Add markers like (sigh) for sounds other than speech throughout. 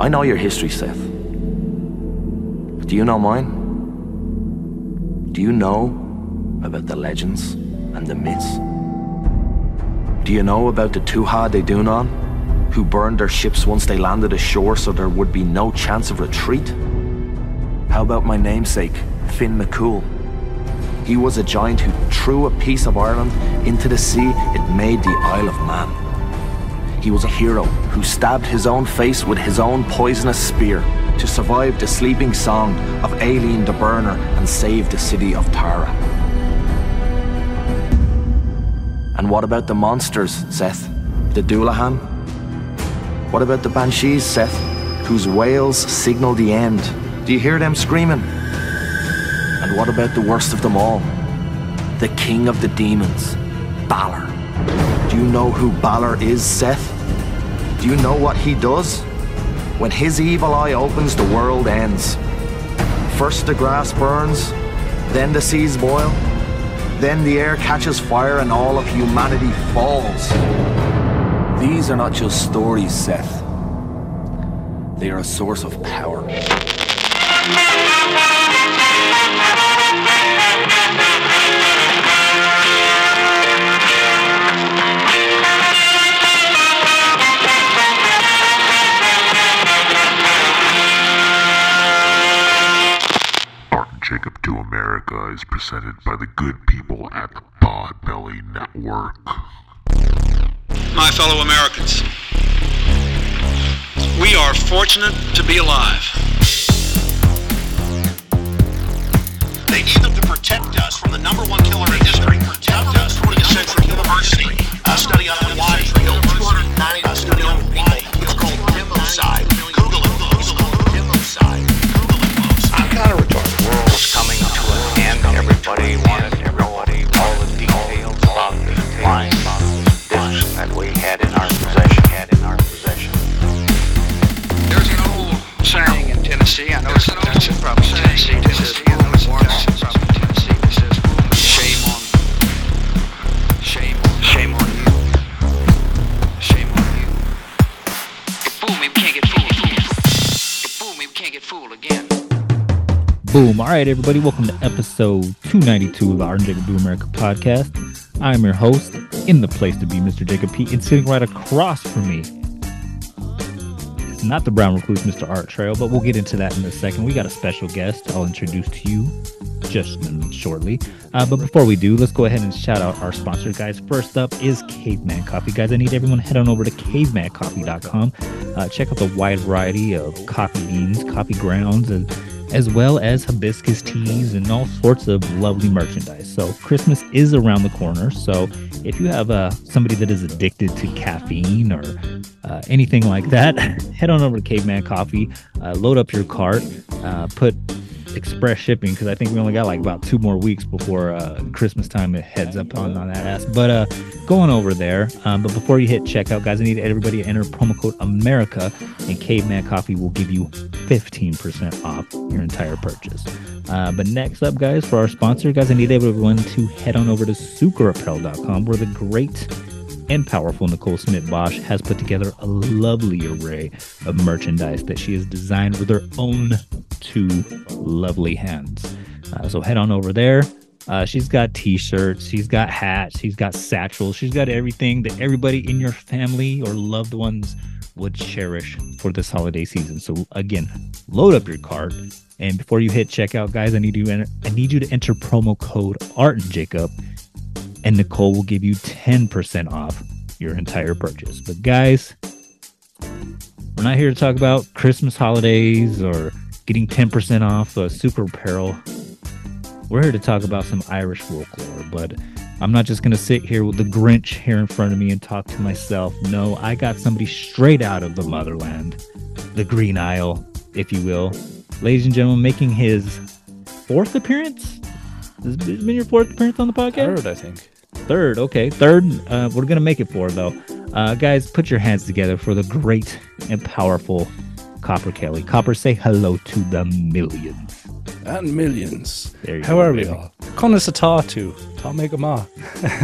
I know your history, Seth. But do you know mine? Do you know about the legends and the myths? Do you know about the Tuatha De Danann, who burned their ships once they landed ashore so there would be no chance of retreat? How about my namesake, Finn McCool? He was a giant who threw a piece of Ireland into the sea it made the Isle of Man. He was a hero who stabbed his own face with his own poisonous spear to survive the sleeping song of Aileen the Burner and save the city of Tara. And what about the monsters, Seth? The Dullahan? What about the Banshees, Seth, whose wails signal the end? Do you hear them screaming? And what about the worst of them all? The king of the demons, Balor. Do you know who Balor is, Seth? Do you know what he does? When his evil eye opens, the world ends. First the grass burns, then the seas boil, then the air catches fire and all of humanity falls. These are not just stories, Seth. They are a source of power. America is presented by the good people at the Podbelly Network. My fellow Americans, we are fortunate to be alive. They need them to protect us from the number one killer in history. Protect us from the Central University. A study on why killed 290. A study on why it's called democide. Boom. All right, everybody. Welcome to episode 292 of the Art and Jacob Do America podcast. I'm your host, in the place to be, Mr. Jacob P. And sitting right across from me, it's not the brown recluse, Mr. Art Trail, but we'll get into that in a second. We got a special guest I'll introduce to you just shortly. Uh, but before we do, let's go ahead and shout out our sponsor, guys. First up is Caveman Coffee. Guys, I need everyone to head on over to cavemancoffee.com. Uh, check out the wide variety of coffee beans, coffee grounds, and as well as hibiscus teas and all sorts of lovely merchandise. So Christmas is around the corner. So if you have uh, somebody that is addicted to caffeine or uh, anything like that, (laughs) head on over to Caveman Coffee, uh, load up your cart, uh, put express shipping because I think we only got like about two more weeks before uh, Christmas time. It heads up on, on that ass. But uh, going over there. Um, but before you hit checkout, guys, I need everybody to enter promo code America, and Caveman Coffee will give you 15% off your entire purchase. Uh, but next up, guys, for our sponsor, guys, I need everyone to head on over to sucreapparel.com where the great and powerful Nicole Smith Bosch has put together a lovely array of merchandise that she has designed with her own two lovely hands. Uh, so head on over there. Uh, she's got t-shirts, she's got hats, she's got satchels, she's got everything that everybody in your family or loved ones would cherish for this holiday season. So again, load up your cart. And before you hit checkout, guys, I need you I need you to enter promo code Art and Jacob and Nicole will give you 10% off your entire purchase. But guys, we're not here to talk about Christmas holidays or getting 10% off uh, super apparel. We're here to talk about some Irish folklore, but I'm not just going to sit here with the Grinch here in front of me and talk to myself. No, I got somebody straight out of the motherland, the Green Isle, if you will. Ladies and gentlemen, making his fourth appearance. Has been your fourth appearance on the podcast? Third, I think. Third, okay. Third, uh, we're gonna make it four though. Uh, guys, put your hands together for the great and powerful Copper Kelly. Copper, say hello to the millions. And millions. There you How go, are we baby. all? Con us a ta make a ma.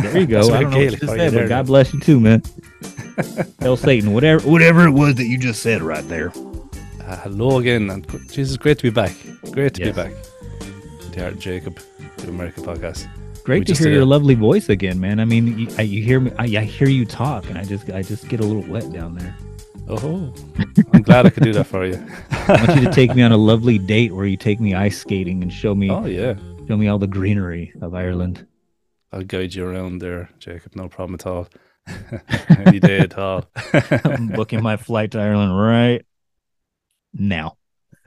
There you go. I don't know what you Gaelic just for you said, but God bless you too, man. (laughs) Hell, Satan, whatever, whatever it was that you just said right there. Uh, hello again, and Jesus, great to be back. Great to Yes. be back. The Art Jacob, the America podcast. Great We to hear your lovely voice again, man. I mean, you, I, you hear me, I, I hear you talk, and I just, I just get a little wet down there. Oh, I'm glad I could do that for you. I want you to take me on a lovely date where you take me ice skating and show me, Oh yeah, show me all the greenery of Ireland. I'll guide you around there, Jacob. No problem at all. (laughs) Any day at all. (laughs) I'm booking my flight to Ireland right now. (laughs)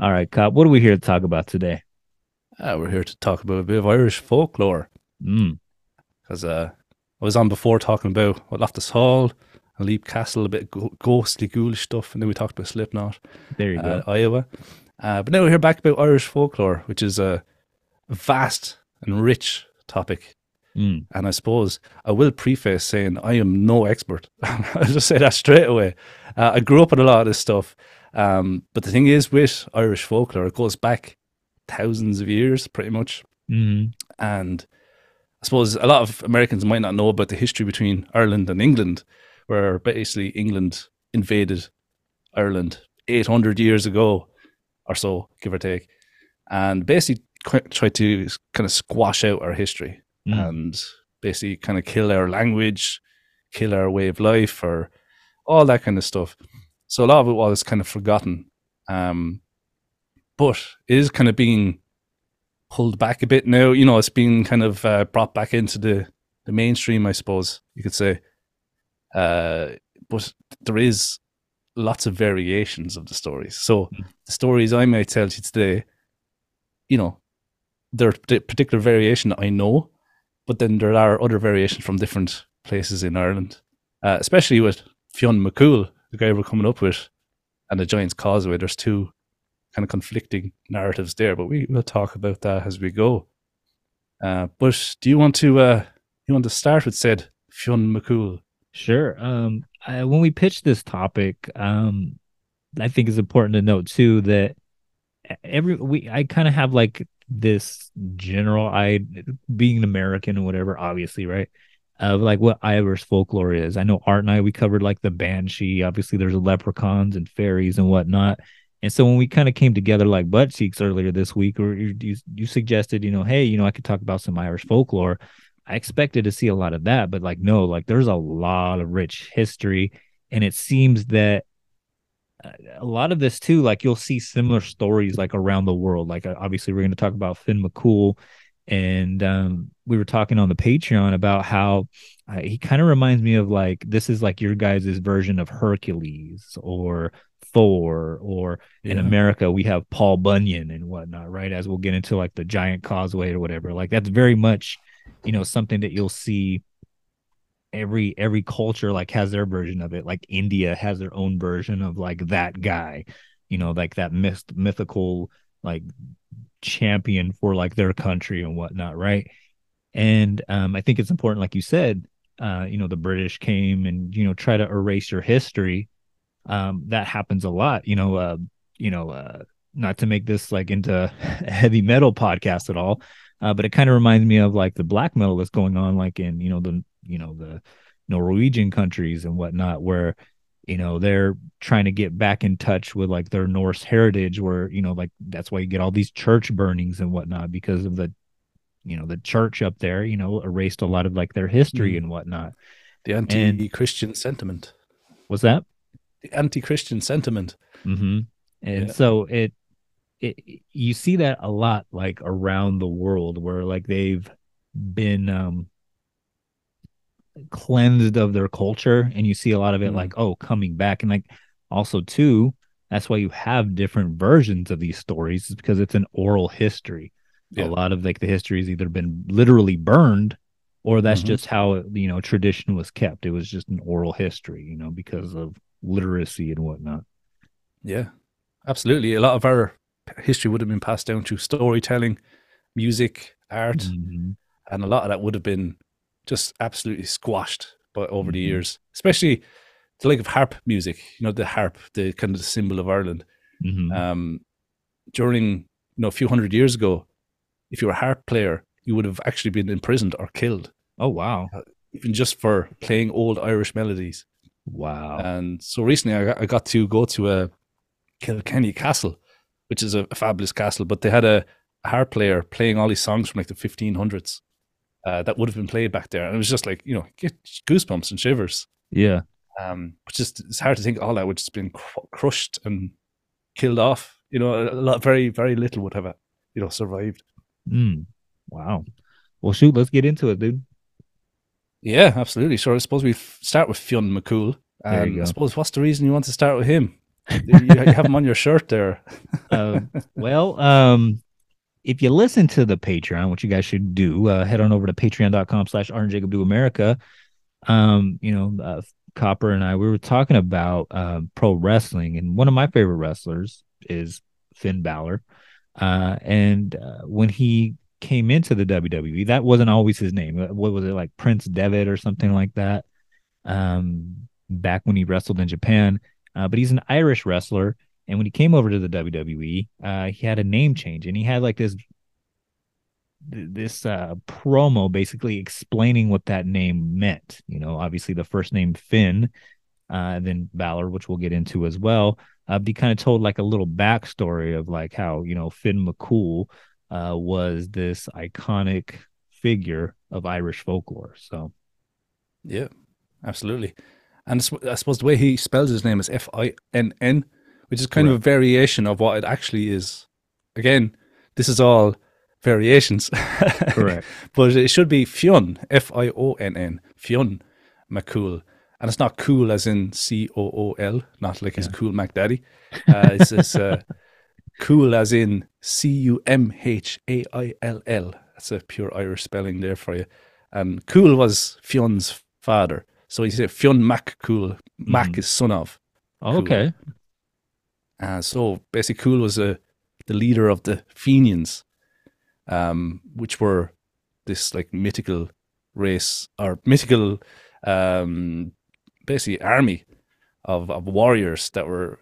All right, Cop. What are we here to talk about today? Ah, we're here to talk about a bit of Irish folklore Mm, because uh, I was on before talking about what Loftus Hall and Leap Castle, a bit go- ghostly, ghoulish stuff, and then we talked about Slipknot. there you go. uh, Iowa. Uh, but now we're here back about Irish folklore, which is a vast and rich topic. Mm, And I suppose I will preface saying I am no expert. (laughs) I'll just say that straight away. Uh, I grew up with a lot of this stuff. Um, but the thing is, with Irish folklore, it goes back thousands of years, pretty much. mm, And I suppose a lot of Americans might not know about the history between Ireland and England, where basically England invaded Ireland 800 years ago or so, give or take, and basically tried to kind of squash out our history Mm. and basically kind of kill our language, kill our way of life, or all that kind of stuff. So a lot of it was kind of forgotten. Um, but it is kind of being pulled back a bit now. You know, it's being kind of uh, brought back into the, the mainstream, I suppose you could say. Uh, but there is lots of variations of the stories. So the stories I might tell you today, you know, they're a particular variation that I know, but then there are other variations from different places in Ireland, uh, especially with Fionn McCool, the guy we're coming up with, and the Giant's Causeway. There's two kind of conflicting narratives there, but we will talk about that as we go. Uh, but do you want to uh, you want to start with said Fionn McCool? Sure. Um, I, when we pitch this topic, um, I think it's important to note too that every we I kind of have like this general I being an American or whatever, obviously, right? Of like what Irish folklore is. I know Art and I we covered like the banshee. Obviously, there's leprechauns and fairies and whatnot. And so when we kind of came together like butt cheeks earlier this week, or you, you you suggested, you know, hey, you know, I could talk about some Irish folklore. I expected to see a lot of that, but like no, like there's a lot of rich history, and it seems that uh, a lot of this too, like you'll see similar stories like around the world. Like uh, obviously, we're going to talk about Finn McCool, and um, we were talking on the Patreon about how uh, he kind of reminds me of like this is like your guys' version of Hercules or Thor, or in America we have Paul Bunyan and whatnot, right? As we'll get into like the Giant Causeway or whatever. Like that's very much, you know, something that you'll see every every culture like has their version of it like india has their own version of like that guy you know like that myth mythical like champion for like their country and whatnot right? And um i think it's important like you said uh you know the british came and you know try to erase your history. Um that happens a lot you know uh you know uh not to make this like into a (laughs) heavy metal podcast at all uh, but it kind of reminds me of like the black metal that's going on like in you know the you know the norwegian countries and whatnot where you know they're trying to get back in touch with like their norse heritage where you know like that's why you get all these church burnings and whatnot because of the you know the church up there you know erased a lot of like their history Mm. and whatnot The anti-Christian sentiment. was that The anti-Christian sentiment. hmm And Yeah. so it, it, you see that a lot, like around the world, where like they've been um cleansed of their culture, and you see a lot of it, Mm. like oh, coming back, and like also too, that's why you have different versions of these stories, is because it's an oral history. Yeah. A lot of like the history has either been literally burned, or that's Mhm. just how you know tradition was kept. It was just an oral history, you know, because of literacy and whatnot. Yeah, absolutely. A lot of our history would have been passed down through storytelling, music, art, Mhm. and a lot of that would have been just absolutely squashed but over the Mhm. years. Especially the like of harp music. You know, the harp, the kind of the symbol of Ireland. Mhm. Um, during you know a few hundred years ago, if you were a harp player, you would have actually been imprisoned or killed, Oh wow. even just for playing old Irish melodies. Wow. And so recently I got, I got to go to a Kilkenny Castle, which is a, a fabulous castle, but they had a, a harp player playing all these songs from like the 1500s uh, that would have been played back there. And it was just like, you know, get goosebumps and shivers. yeah. Um, which just, it's hard to think all that would just been cr- crushed and killed off. You know, a lot, very, very little would have, uh, you know, survived. Mm. Wow. Well, shoot, let's get into it, dude. Yeah, absolutely. Sure. I suppose we f- start with Fionn McCool. Um. I suppose what's the reason you want to start with him? you, you have him on your shirt there. (laughs) Uh, well, um, if you listen to the Patreon, what you guys should do, uh, head on over to patreon.com slash Jacob Do America. Um, you know, uh, Copper and I, we were talking about uh, pro wrestling, and one of my favorite wrestlers is Finn Balor. Uh, and uh, when he came into the WWE, that wasn't always his name. Uh, What was it like Prince Devitt or something like that? Um, back when he wrestled in Japan. But he's an Irish wrestler. And when he came over to the WWE, uh, he had a name change and he had like this this uh, promo basically explaining what that name meant. You know, obviously the first name Finn, uh, then Balor, which we'll get into as well. Uh, but he kind of told like a little backstory of like how you know Finn McCool uh, was this iconic figure of Irish folklore. So Yeah, absolutely. And I suppose the way he spells his name is F I N N, which is kind of a variation of what it actually is. Again, this is all variations. Correct. (laughs) but it should be Fionn, F I O N N, Fionn McCool. And it's not cool as in C O O L, not like his cool Mac Daddy. (laughs) Uh, it's it's uh, cool as in C U M H A I L L. That's a pure Irish spelling there for you. And cool was Fionn's father. So he said Fionn Mac Cool. Mac is son of. okay, Uh, so basically, Cool was a, the leader of the Fenians, um, which were this like mythical race or mythical, um, basically army of, of warriors that were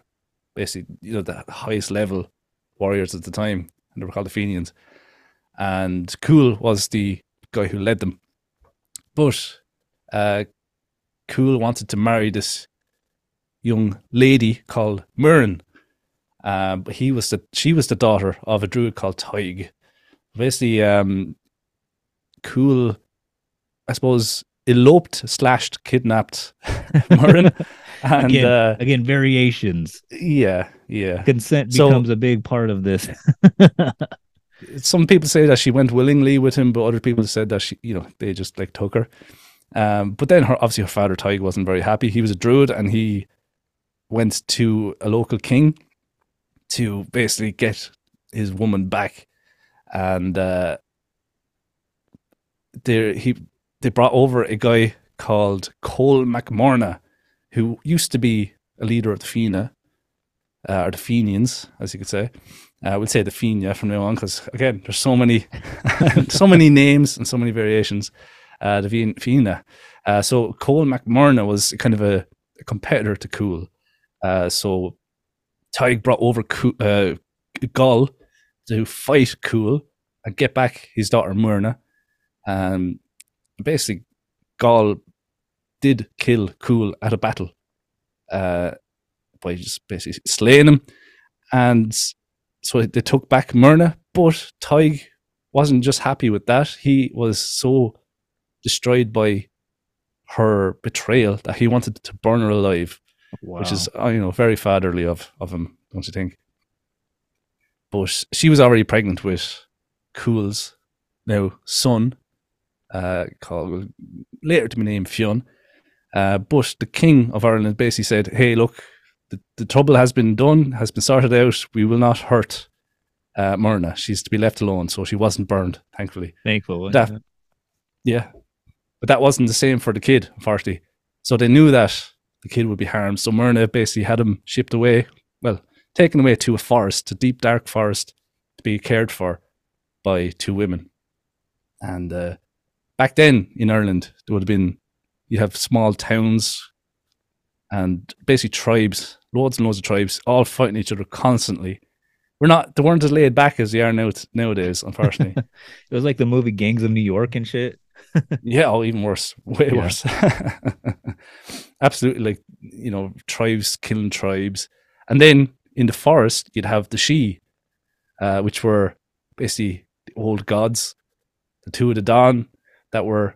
basically you know the highest level warriors at the time, and they were called the Fenians. And Cool was the guy who led them, but uh, Cool wanted to marry this young lady called Myrn. Um, but he was the she was the daughter of a druid called Tig. Basically, um, Cool, I suppose, eloped, slashed, kidnapped (laughs) Myrn, (laughs) and again, uh, again variations. yeah, yeah. Consent So- becomes a big part of this. (laughs) some people say that she went willingly with him, but other people said that she, you know, they just like took her. Um, but then her, obviously her father Tig wasn't very happy. He was a druid and he went to a local king to basically get his woman back. And uh, there he they brought over a guy called Cole MacMorna, who used to be a leader of the Fianna, uh, or the Fenians, as you could say. Uh, we'll say the Fianna from now on because again, there's so many, (laughs) so many names and so many variations. Uh, the Fianna. Uh, so Cole McMurna was kind of a, a competitor to Cool. Uh, so Tig brought over uh, Gull to fight Cool and get back his daughter Myrna. Um, basically, Gull did kill Cool at a battle uh, by just basically slaying him. And so they took back Myrna, but Tig wasn't just happy with that. He was so destroyed by her betrayal that he wanted to burn her alive, which is you know very fatherly of of him, don't you think? But she was already pregnant with Cool's now son, uh, called later to be named Fionn. Uh, but the king of Ireland basically said, "Hey, look, the, the trouble has been done, has been sorted out. We will not hurt uh, Myrna. She's to be left alone, so she wasn't burned, thankfully." thankful. That- Yeah. But that wasn't the same for the kid, unfortunately. So they knew that the kid would be harmed. So Myrna basically had him shipped away, well, taken away to a forest, to deep, dark forest, to be cared for by two women. And uh, back then in Ireland, there would have been, you have small towns and basically tribes, loads and loads of tribes, all fighting each other constantly. We're not, they weren't as laid back as they are now, nowadays, unfortunately. (laughs) It was like the movie Gangs of New York and shit. Yeah, oh, even worse, way Yeah. worse. (laughs) Absolutely, like you know, tribes killing tribes, and then in the forest you'd have the Sidhe, uh, which were basically the old gods, the two of the dawn that were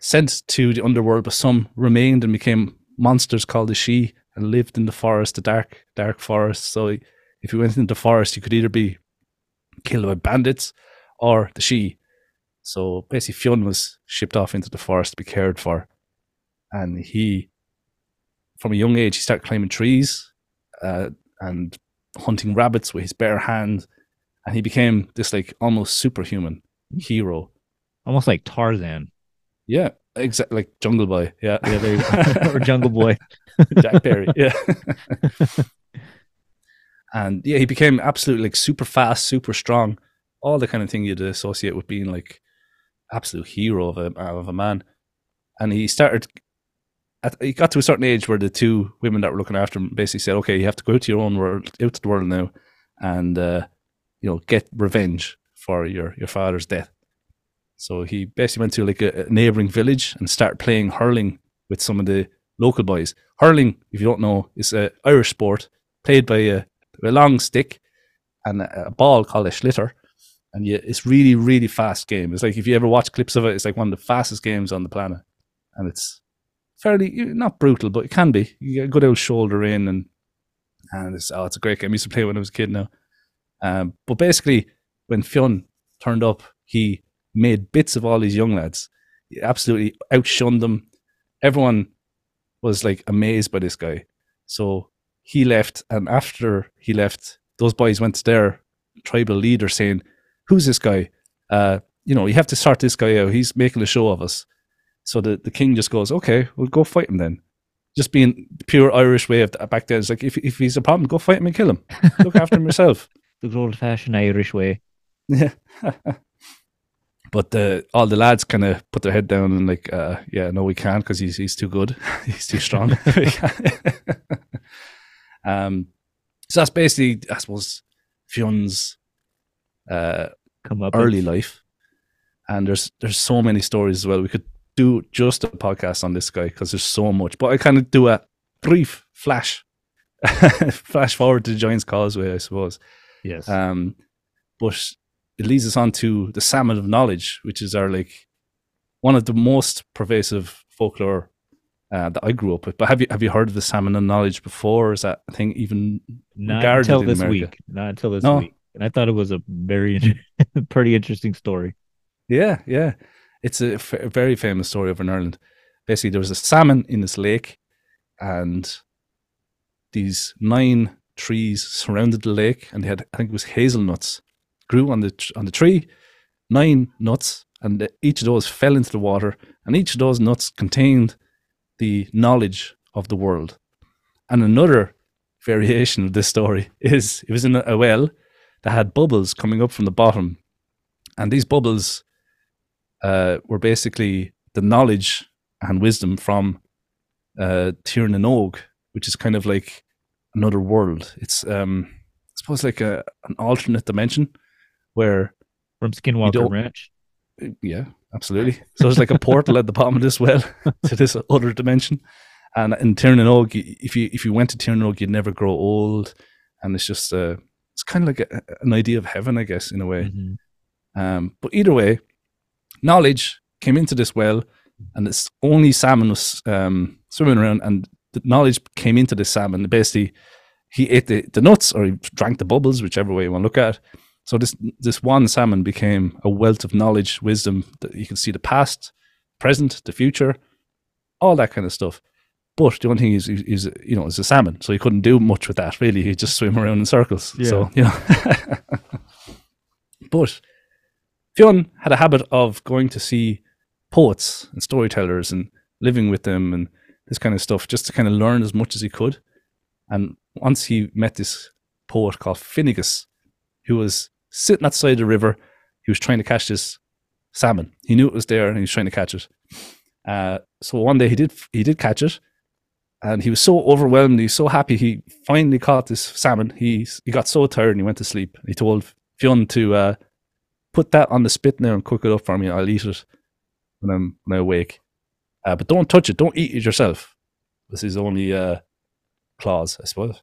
sent to the underworld, but some remained and became monsters called the Sidhe and lived in the forest, the dark, dark forest. So if you went into the forest, you could either be killed by bandits or the Sidhe. So basically, Fionn was shipped off into the forest to be cared for, and he, from a young age, he started climbing trees, uh, and hunting rabbits with his bare hand, and he became this like almost superhuman hero. Almost like Tarzan. Yeah, exactly like Jungle Boy. Yeah, Yeah, there you go. (laughs) or Jungle Boy. Jack Perry. Yeah. (laughs) and yeah, he became absolutely like super fast, super strong, all the kind of thing you'd associate with being like absolute hero of a of a man. And he started. At, he got to a certain age where the two women that were looking after him basically said, "Okay, you have to go to your own world, out to the world now, and uh, you know get revenge for your your father's death." So he basically went to like a, a neighboring village and started playing hurling with some of the local boys. Hurling, if you don't know, is a Irish sport played by a, a long stick and a, a ball called a sliotar. And yeah, it's really, really fast game. It's like if you ever watch clips of it, it's like one of the fastest games on the planet. And it's fairly not brutal, but it can be. You get a good old shoulder in and and it's oh, it's a great game. I used to play when I was a kid now. Um, but basically, when Fionn turned up, he made bits of all these young lads. He absolutely outshunned them. Everyone was like amazed by this guy. So he left, and after he left, those boys went to their tribal leader saying, "Who's this guy? Uh, you know, you have to sort this guy out. He's making a show of us." So the, the king just goes, "Okay, we'll go fight him then." Just being the pure Irish way of back then, it's like if if he's a problem, go fight him and kill him. Look after him yourself. (laughs) The good old fashioned Irish way. Yeah. (laughs) but the all the lads kind of put their head down and like, uh, yeah, no, we can't because he's he's too good. (laughs) he's too strong. Um, so that's basically, I suppose, Fionn's uh, Come up early life. And there's there's so many stories as well. We could do just a podcast on this guy because there's so much. But I kind of do a brief flash, (laughs) flash forward to the Giants Causeway, I suppose. Yes. Um, but it leads us on to the salmon of knowledge, which is our like one of the most pervasive folklore uh, that I grew up with. But have you have you heard of the salmon of knowledge before? Is that thing even Not regarded until this America? week. Not until this No. week. And I thought it was a very, (laughs) pretty interesting story. Yeah, yeah. It's a very famous story over in Ireland. Basically, there was a salmon in this lake, and these nine trees surrounded the lake, and they had, I think it was hazelnuts, grew on the tr- on the tree, nine nuts, and the- each of those fell into the water, and each of those nuts contained the knowledge of the world. And another variation of this story (laughs) is it was in a, a well that had bubbles coming up from the bottom, and these bubbles uh, were basically the knowledge and wisdom from uh, Tir na Og, which is kind of like another world. It's um, I suppose like a an alternate dimension where From Skinwalker Ranch. yeah, absolutely. So it's like a portal at the bottom of this well (laughs) to this other dimension. And in Tir Tirnanog, if you if you went to Tirnanog, you'd never grow old, and it's just uh, it's kind of like a, an idea of heaven, I guess, in a way. Mhm. Um, but either way, knowledge came into this well, and it's only salmon was um, swimming around, and the knowledge came into this salmon. Basically, he ate the, the nuts or he drank the bubbles, whichever way you want to look at it. So this this one salmon became a wealth of knowledge, wisdom that you can see the past, present, the future, all that kind of stuff. But the only thing is, is, is you know, it's a salmon, so he couldn't do much with that. Really, he just swim around in circles. So you know, (laughs) but Fionn had a habit of going to see poets and storytellers and living with them and this kind of stuff just to kind of learn as much as he could. And once he met this poet called Finnegas, who was sitting outside the river, he was trying to catch this salmon. He knew it was there and he was trying to catch it. Uh, so one day he did he did catch it, and he was so overwhelmed. He was so happy. He finally caught this salmon. He he got so tired and he went to sleep. He told Fionn to uh, put that on the spit now and cook it up for me. I'll eat it. when I'm when I awake. Uh, but don't touch it. Don't eat it yourself. This is only uh, clause, I suppose.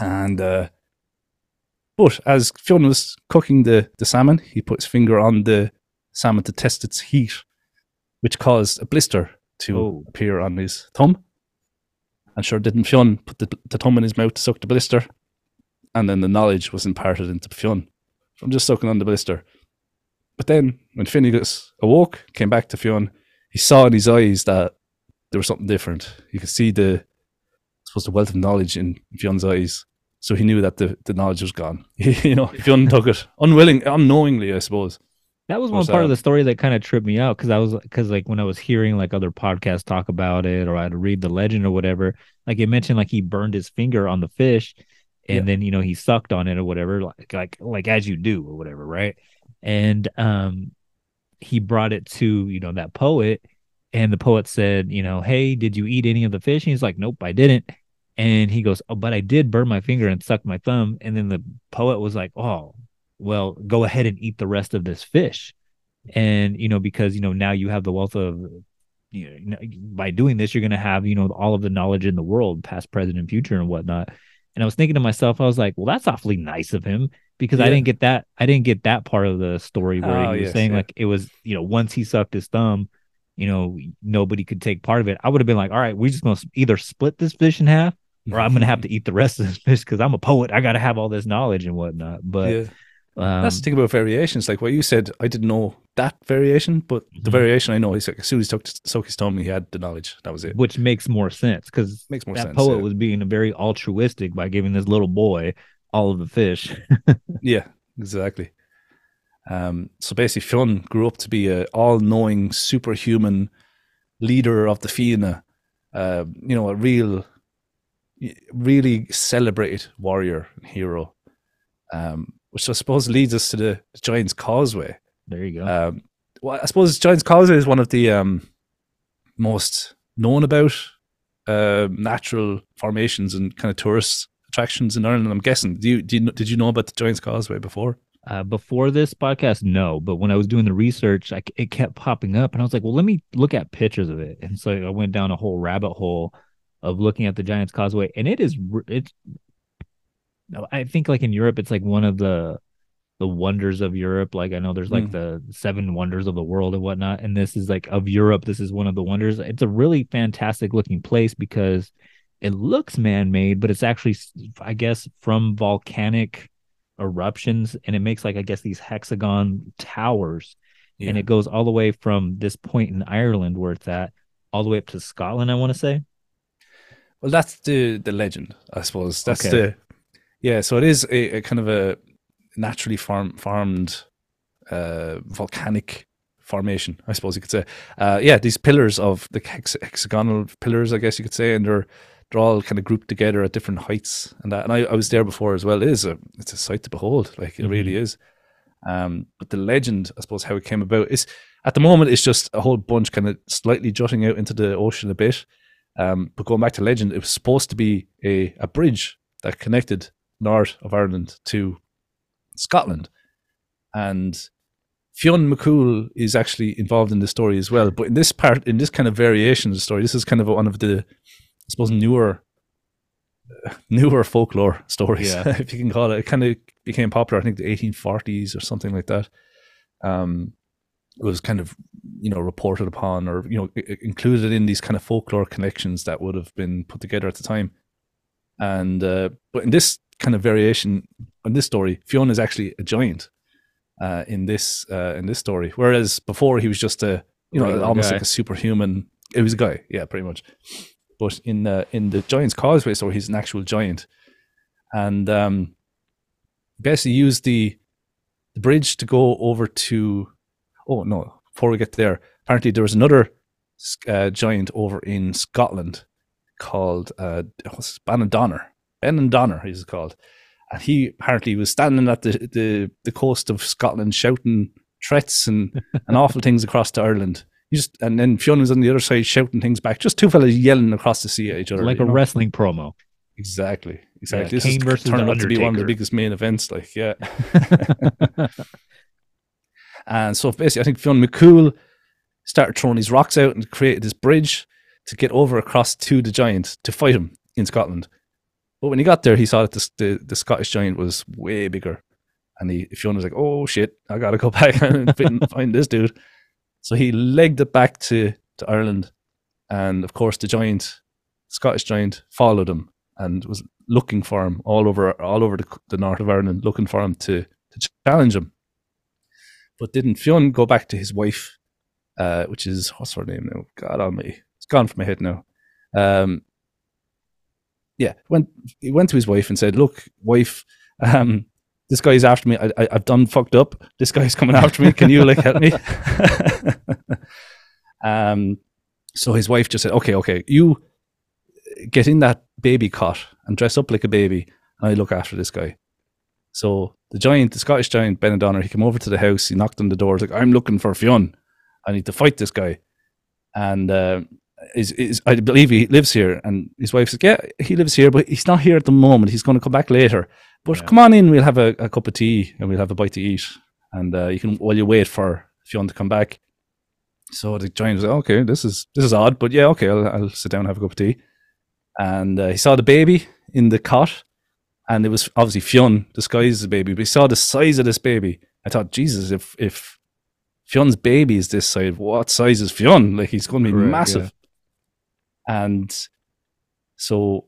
And uh, but as Fionn was cooking the, the salmon, he put his finger on the salmon to test its heat, which caused a blister to Oh. appear on his thumb. And sure, didn't Fionn put the, the thumb in his mouth to suck the blister? And then the knowledge was imparted into Fionn from just sucking on the blister. But then, when Finnegas awoke, came back to Fionn, he saw in his eyes that there was something different. You could see the, I suppose, the wealth of knowledge in Fionn's eyes. So he knew that the, the knowledge was gone. (laughs) you know, Fionn took it unwilling, unknowingly, I suppose. That was one Was part of the story that kind of tripped me out because I was because like when I was hearing like other podcasts talk about it or I'd read the legend or whatever, like it mentioned like he burned his finger on the fish and Yeah. then you know he sucked on it or whatever, like like like as you do or whatever, right? And um he brought it to, you know, that poet and the poet said, you know, hey, did you eat any of the fish? And he's like, Nope, I didn't. And he goes, Oh, but I did burn my finger and suck my thumb. And then the poet was like, Oh, well, go ahead and eat the rest of this fish. And, you know, because, you know, now you have the wealth of, you know, by doing this, you're going to have, you know, all of the knowledge in the world, past, present, and future and whatnot. And I was thinking to myself, I was like, well, that's awfully nice of him because I didn't get that. I didn't get that part of the story where Oh, he was yes, saying yeah. like it was, you know, once he sucked his thumb, you know, nobody could take part of it. I would have been like, all right, we're just going to either split this fish in half or I'm going to have (laughs) to eat the rest of this fish because I'm a poet. I got to have all this knowledge and whatnot. But yeah. Um, That's the thing about variations. Like what you said, I didn't know that variation, but the Mhm. variation I know is like as soon as he took his thumb, he had the knowledge. That was it. which makes more sense because Makes more that sense. poet yeah. was being very altruistic by giving this little boy all of the fish. (laughs) Yeah, exactly. Um, so basically, Fionn grew up to be a all-knowing, superhuman leader of the Fianna. Uh, you know, a real, really celebrated warrior and hero. Um, which I suppose leads us to the, Giant's Causeway. there you go. Um, well, I suppose Giant's Causeway is one of the um, most known about uh, natural formations and kind of tourist attractions in Ireland. I'm guessing. Do you, do you did you know about the Giant's Causeway before? Uh, before this podcast, no, but when I was doing the research, I, it kept popping up, and I was like, "Well, let me look at pictures of it." And so I went down a whole rabbit hole of looking at the Giant's Causeway, and it is it's. I think like in Europe, it's like one of the the wonders of Europe. Like I know there's like Mm. the seven wonders of the world and whatnot, and this is like of Europe. This is one of the wonders. It's a really fantastic looking place because it looks man made, but it's actually, I guess, from volcanic eruptions and it makes like I guess these hexagon towers and it goes all the way from this point in Ireland where it's at all the way up to Scotland I want to say Well, that's the the legend, I suppose. That's Okay. the yeah. So it is a, a kind of a naturally farm, farmed uh, volcanic formation, I suppose you could say. Uh, yeah, these pillars of the hex- hexagonal pillars, I guess you could say, and they're they're all kind of grouped together at different heights and that. And I, I was there before as well. It is a it's a sight to behold, like it really is. Um, but the legend, I suppose, how it came about is at the moment it's just a whole bunch kind of slightly jutting out into the ocean a bit. Um, but going back to legend, it was supposed to be a, a bridge that connected north of Ireland to Scotland. And Fionn McCool is actually involved in the story as well. But in this part, in this kind of variation of the story, this is kind of one of the, I suppose, newer, uh, (laughs) newer folklore stories, Yeah. (laughs) if you can call it. It kind of became popular, I think, the 1840s or something like that. Um, it was kind of, you know, reported upon or you know included in these kind of folklore connections that would have been put together at the time. And uh, but in this kind of variation in this story, Fionn is actually a giant uh, in this uh, in this story, whereas before he was just a you know almost guy. like a superhuman. It was a guy, yeah, pretty much. But in the in the Giant's Causeway story, he's an actual giant, and um, basically used the the bridge to go over to. Oh no! Before we get there, apparently there was another uh, giant over in Scotland called uh, what's Benandonner. He's called, and he apparently was standing at the the, the coast of Scotland shouting threats and, (laughs) and awful things across to Ireland. Just and then Fionn was on the other side shouting things back. Just two fellas yelling across the sea at each other. like a know? wrestling promo Exactly. Exactly. Yeah, this Kane is turned out to be one of the biggest main events. Like, yeah. (laughs) (laughs) and so basically, I think Fionn McCool started throwing these rocks out and created this bridge to get over across to the giant to fight him in Scotland. But when he got there, he saw that the, the, the Scottish giant was way bigger. And he, Fionn was like, oh shit, I gotta go (laughs) back and fin- find this dude. So he legged it back to, to Ireland. And of course, the giant, Scottish giant, followed him and was looking for him all over all over the, the north of Ireland, looking for him to, to challenge him. But didn't Fionn go back to his wife, uh, which is, what's her name now? God on me. It's gone from my head now. Um, yeah, went he went to his wife and said, "Look, wife, um, this guy's after me. I, I, I've done fucked up. This guy's coming after me. Can you like help me?" (laughs) um, so his wife just said, "Okay, okay, you get in that baby cot and dress up like a baby, and I look after this guy." So the giant, the Scottish giant Benandonner, he came over to the house. He knocked on the door. He's like, "I'm looking for Fionn. I need to fight this guy." And uh, is, is I believe he lives here. And his wife says, "Yeah, he lives here, but he's not here at the moment. He's going to come back later. But Yeah. come on in. We'll have a, a cup of tea and we'll have a bite to eat. And uh, you can while you wait for Fionn to come back." So the giant was like, "Okay, this is this is odd, but yeah, okay, I'll, I'll sit down and have a cup of tea." And uh, he saw the baby in the cot, and it was obviously Fionn disguised as a baby. But he saw the size of this baby. I thought, Jesus, if if Fionn's baby is this size, what size is Fionn? Like he's going to be Correct, massive. And so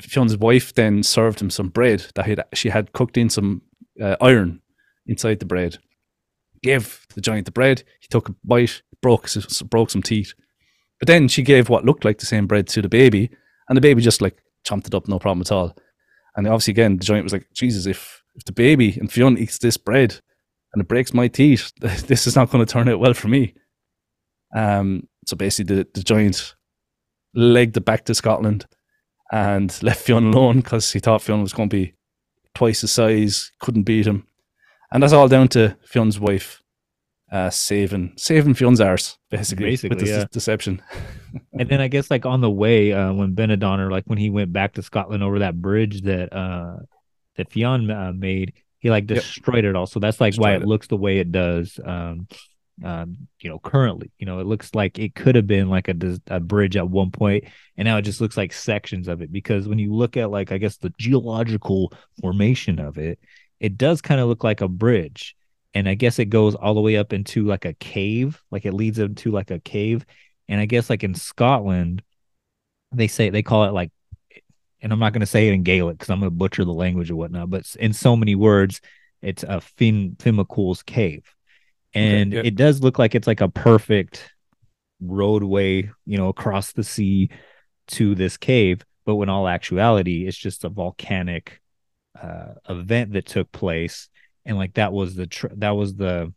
Fionn's wife then served him some bread that had, she had cooked in some uh, iron inside the bread. Gave the giant the bread. He took a bite, broke broke some teeth. But then she gave what looked like the same bread to the baby, and the baby just like chomped it up, no problem at all. And obviously, again, the giant was like, Jesus, if if the baby and Fionn eats this bread and it breaks my teeth, (laughs) this is not going to turn out well for me. Um, so basically, the, the giant legged it back to Scotland and (laughs) left Fionn alone because he thought Fionn was going to be twice his size, couldn't beat him. And that's all down to Fionn's wife uh, saving saving Fionn's arse, basically, Basically, with this yeah. deception. (laughs) and then I guess like on the way, uh, when Benandonner, like when he went back to Scotland over that bridge that uh that Fionn uh, made, he like Yep. destroyed it all. So that's like why it, it. looks the way it does. Um, um, you know, currently, you know, it looks like it could have been like a a bridge at one point, and now it just looks like sections of it. Because when you look at like I guess the geological formation of it, it does kind of look like a bridge. And I guess it goes all the way up into like a cave, like it leads into like a cave. And I guess like in Scotland, they say they call it like, and I'm not going to say it in Gaelic because I'm going to butcher the language or whatnot. But in so many words, it's a Fin Fimacool's cave, and yeah. it does look like it's like a perfect roadway, you know, across the sea to this cave. But when all actuality, it's just a volcanic uh, event that took place, and like that was the tr- that was the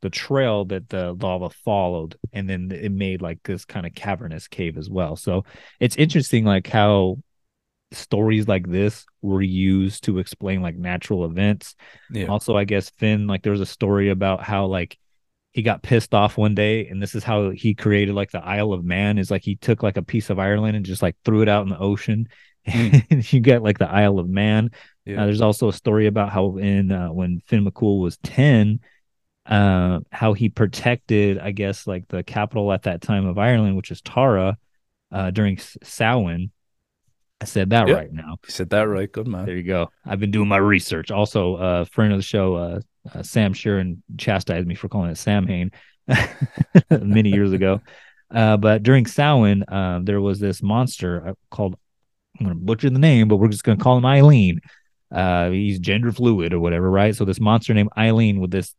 the trail that the lava followed and then it made like this kind of cavernous cave as well so it's interesting like how stories like this were used to explain like natural events Yeah. also i guess finn like there was a story about how like he got pissed off one day and this is how he created like the isle of man is like he took like a piece of ireland and just like threw it out in the ocean (laughs) and you get like the isle of man Yeah. uh, there's also a story about how in uh, when Finn McCool was 10, uh, how he protected, I guess, like the capital at that time of Ireland, which is Tara, uh, during Samhain. I said that Yeah. right now. You said that right. Good man. There you go. I've been doing my research. Also, uh, friend of the show, uh, uh, Sam Sheeran chastised me for calling it Sam Samhain (laughs) many years ago. Uh, but during Samhain, um, there was this monster uh, called, I'm going to butcher the name, but we're just going to call him Eileen. Uh, he's gender fluid or whatever, right? So this monster named Eileen with this,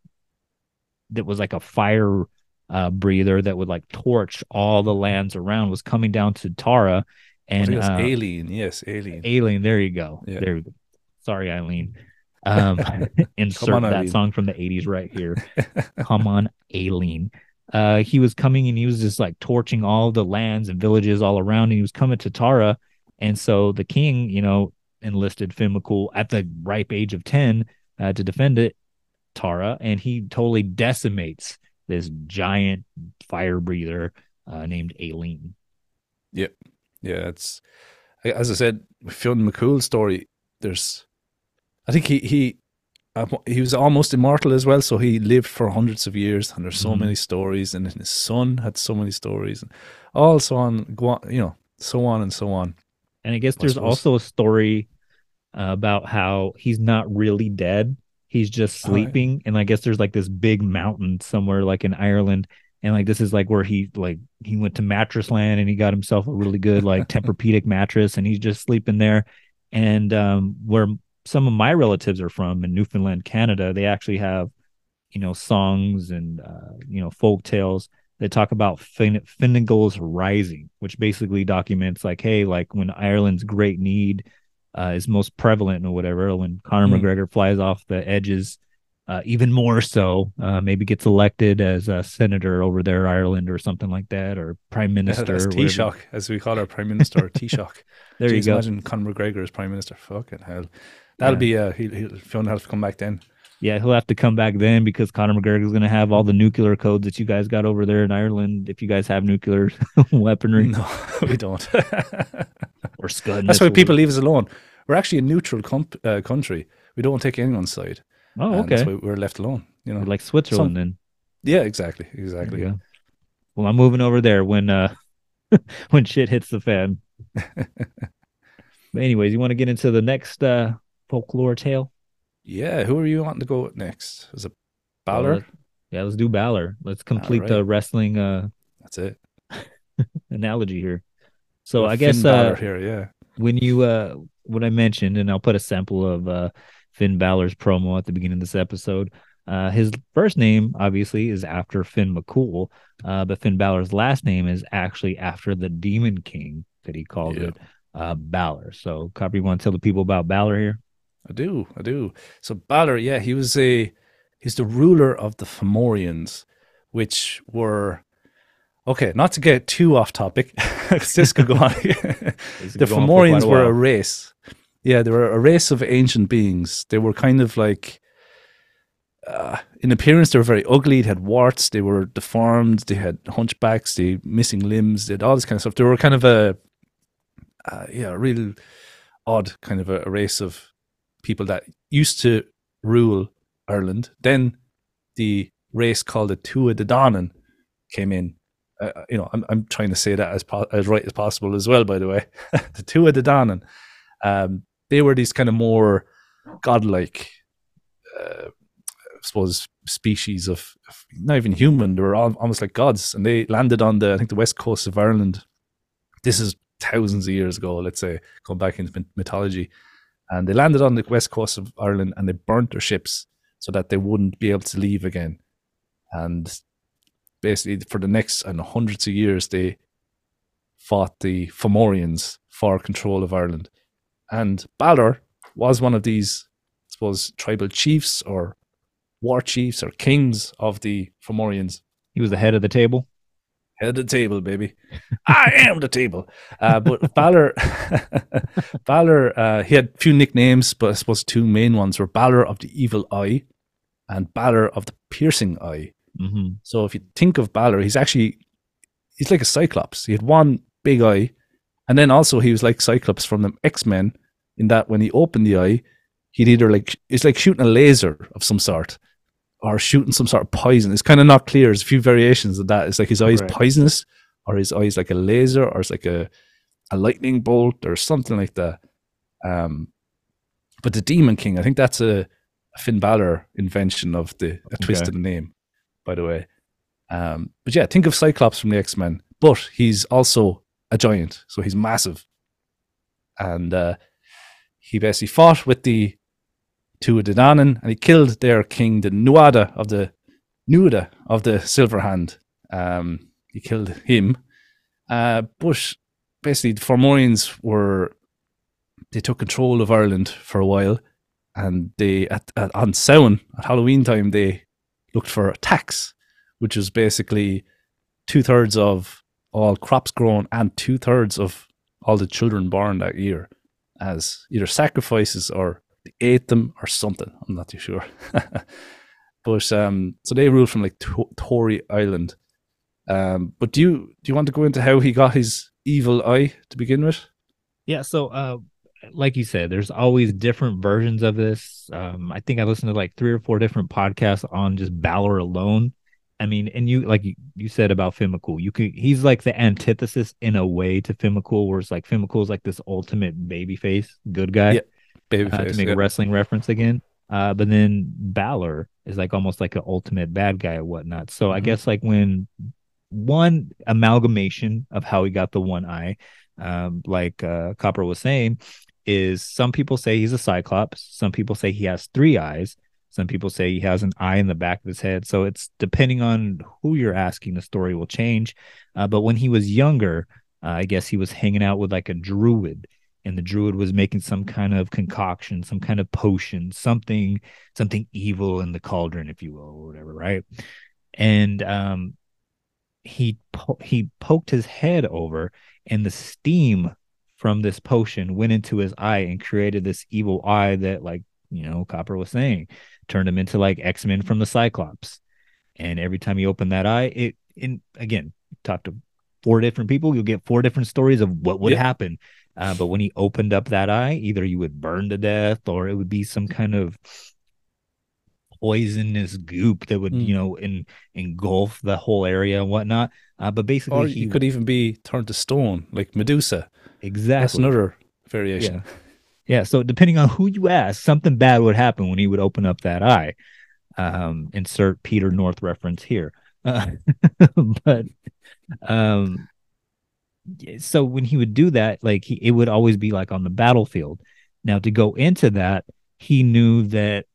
that was like a fire uh, breather that would like torch all the lands around was coming down to Tara. And uh, alien. Yes, alien. Alien. There you go. Yeah. There we go. Sorry, Eileen. Um, (laughs) (laughs) insert on, that Eileen. song from the 80s right here. (laughs) Come on, Aileen. Uh, he was coming and he was just like torching all the lands and villages all around. And he was coming to Tara. And so the king, you know, enlisted Finn McCool at the ripe age of 10 uh, to defend it, Tara. And he totally decimates this giant fire breather uh, named Aileen. Yeah, Yeah. it's as I said, Fionn McCool's story. There's, I think he he uh, he was almost immortal as well. So he lived for hundreds of years, and there's so Mhm. many stories, and his son had so many stories, and all so on, go on, you know, so on and so on. And I guess I there's suppose. also a story uh, about how he's not really dead. He's just sleeping. And I guess there's like this big mountain somewhere like in Ireland. And like this is like where he like he went to mattress land and he got himself a really good like Tempur-Pedic mattress and he's just sleeping there. And um where some of my relatives are from in Newfoundland, Canada, they actually have, you know, songs and uh, you know, folk tales that talk about fin- Finnegal's rising, which basically documents like, hey, like when Ireland's great need uh, is most prevalent or whatever, when Conor Hmm. McGregor flies off the edges, uh, even more so, uh, maybe gets elected as a senator over there, Ireland, or something like that, or prime (laughs) minister. Or whatever. Taoiseach, as we call our prime minister, Taoiseach. (laughs) There you go. Imagine Conor McGregor as prime minister. Fucking hell. That'll Yeah. be uh, he'll, he'll Fiona have to come back then. Yeah, he'll have to come back then because Conor McGregor is going to have all the nuclear codes that you guys got over there in Ireland. If you guys have nuclear (laughs) weaponry No, (laughs) we don't. (laughs) or Scud, That's why people leave us alone. We're actually a neutral comp- uh, country. We don't take anyone's side. Oh, and okay. That's why we're left alone. You know. We're like Switzerland Some- then. yeah, exactly, exactly. Well, I'm moving over there when uh when shit hits the fan. but anyways, you want to get into the next uh folklore tale? Yeah, who are you wanting to go with next? Is it Balor? yeah, let's do Balor. Let's complete right. the wrestling uh That's it. (laughs) analogy here. So Well, I guess uh here, yeah. when you uh what I mentioned, and I'll put a sample of uh Finn Balor's promo at the beginning of this episode. Uh, his first name obviously is after Finn McCool, uh, but Finn Balor's last name is actually after the Demon King that he called Yeah. it, uh, Balor. So, Copper, you want to tell the people about Balor here? I do, I do. So Balor, yeah, he was a he's the ruler of the Fomorians, which were okay. Not to get too off topic, (laughs) 'cause this could go on. (laughs) the go on for quite Fomorians were a race. Yeah, they were a race of ancient beings. They were kind of like. Uh, in appearance, they were very ugly. They had warts. They were deformed. They had hunchbacks. They missing limbs. They had all this kind of stuff. They were kind of a, uh, yeah, a real odd kind of a, a race of people that used to rule Ireland. Then the race called the Tuatha de Danann came in. Uh, you know, I'm, I'm trying to say that as po- as right as possible as well. By the way, (laughs) the Tuatha de Danann, um, they were these kind of more godlike, uh, I suppose, species of, of not even human. They were all, almost like gods, and they landed on the I think the west coast of Ireland. This is thousands of years ago. Let's say going back into mythology and they landed on the west coast of Ireland and they burnt their ships so that they wouldn't be able to leave again. And basically, for the next and hundreds of years, they fought the Fomorians for control of Ireland. And Balor was one of these, I suppose, tribal chiefs or war chiefs or kings of the Fomorians. He was the head of the table. Head of the table, baby. I am the table. Uh, but (laughs) Balor, (laughs) Balor, uh, he had a few nicknames, but I suppose two main ones were Balor of the Evil Eye and Balor of the Piercing Eye. hmm So if you think of Balor, he's actually he's like a Cyclops. He had one big eye, and then also he was like Cyclops from the X Men in that when he opened the eye, he'd either like it's like shooting a laser of some sort or shooting some sort of poison. It's kind of not clear. There's a few variations of that. It's like his eyes Right. poisonous, or his eyes like a laser, or it's like a a lightning bolt, or something like that. Um, but the Demon King, I think that's a, a Finn Balor invention of the a twist Okay. of the name, by the way. Um, but yeah, think of Cyclops from the X Men, but he's also a giant, so he's massive, and uh, he basically fought with the the Danann, and he killed their king, the Nuada of the Nuada of the Silver Hand. Um, he killed him, uh, but basically the Fomorians were they took control of Ireland for a while, and they at, at on Samhain at Halloween time they looked for a tax, which was basically two thirds of all crops grown and two thirds of all the children born that year as either sacrifices or ate them or something. I'm not too sure. (laughs) but um, so they ruled from like to- Tory Island. Um, but do you do you want to go into how he got his evil eye to begin with? Yeah. So, uh, like you said, there's always different versions of this. Um, I think I listened to like three or four different podcasts on just Balor alone. I mean, and you like you, you said about Finn you could he's like the antithesis in a way to Finn where it's like Finn is like this ultimate babyface, good guy. Yeah, uh, Babyface. to make yeah. a wrestling reference again. Uh, but then Balor is like almost like an ultimate bad guy or whatnot. So I Mhm. guess like when one amalgamation of how he got the one eye, um, like uh, Copper was saying, is some people say he's a cyclops, some people say he has three eyes, some people say he has an eye in the back of his head. So it's depending on who you're asking, the story will change. Uh, but when he was younger, uh, I guess he was hanging out with like a druid and the druid was making some kind of concoction, some kind of potion, something, something evil in the cauldron, if you will, or whatever, right? And um, he po- he poked his head over, and the steam from this potion went into his eye and created this evil eye that, like you know, Copper was saying, turned him into like X Men from the Cyclops. And every time he opened that eye, it in again talk to four different people, you'll get four different stories of what would Yeah. happen. Uh, but when he opened up that eye, either you would burn to death or it would be some kind of poisonous goop that would, Mm. you know, in, engulf the whole area and whatnot. Uh, but basically, Or he you could even be turned to stone, like Medusa. exactly That's another variation. Yeah. Yeah. So depending on who you ask, something bad would happen when he would open up that eye. Um, insert Peter North reference here. Uh, (laughs) but um, so when he would do that, like he, it would always be like on the battlefield. Now to go into that, he knew that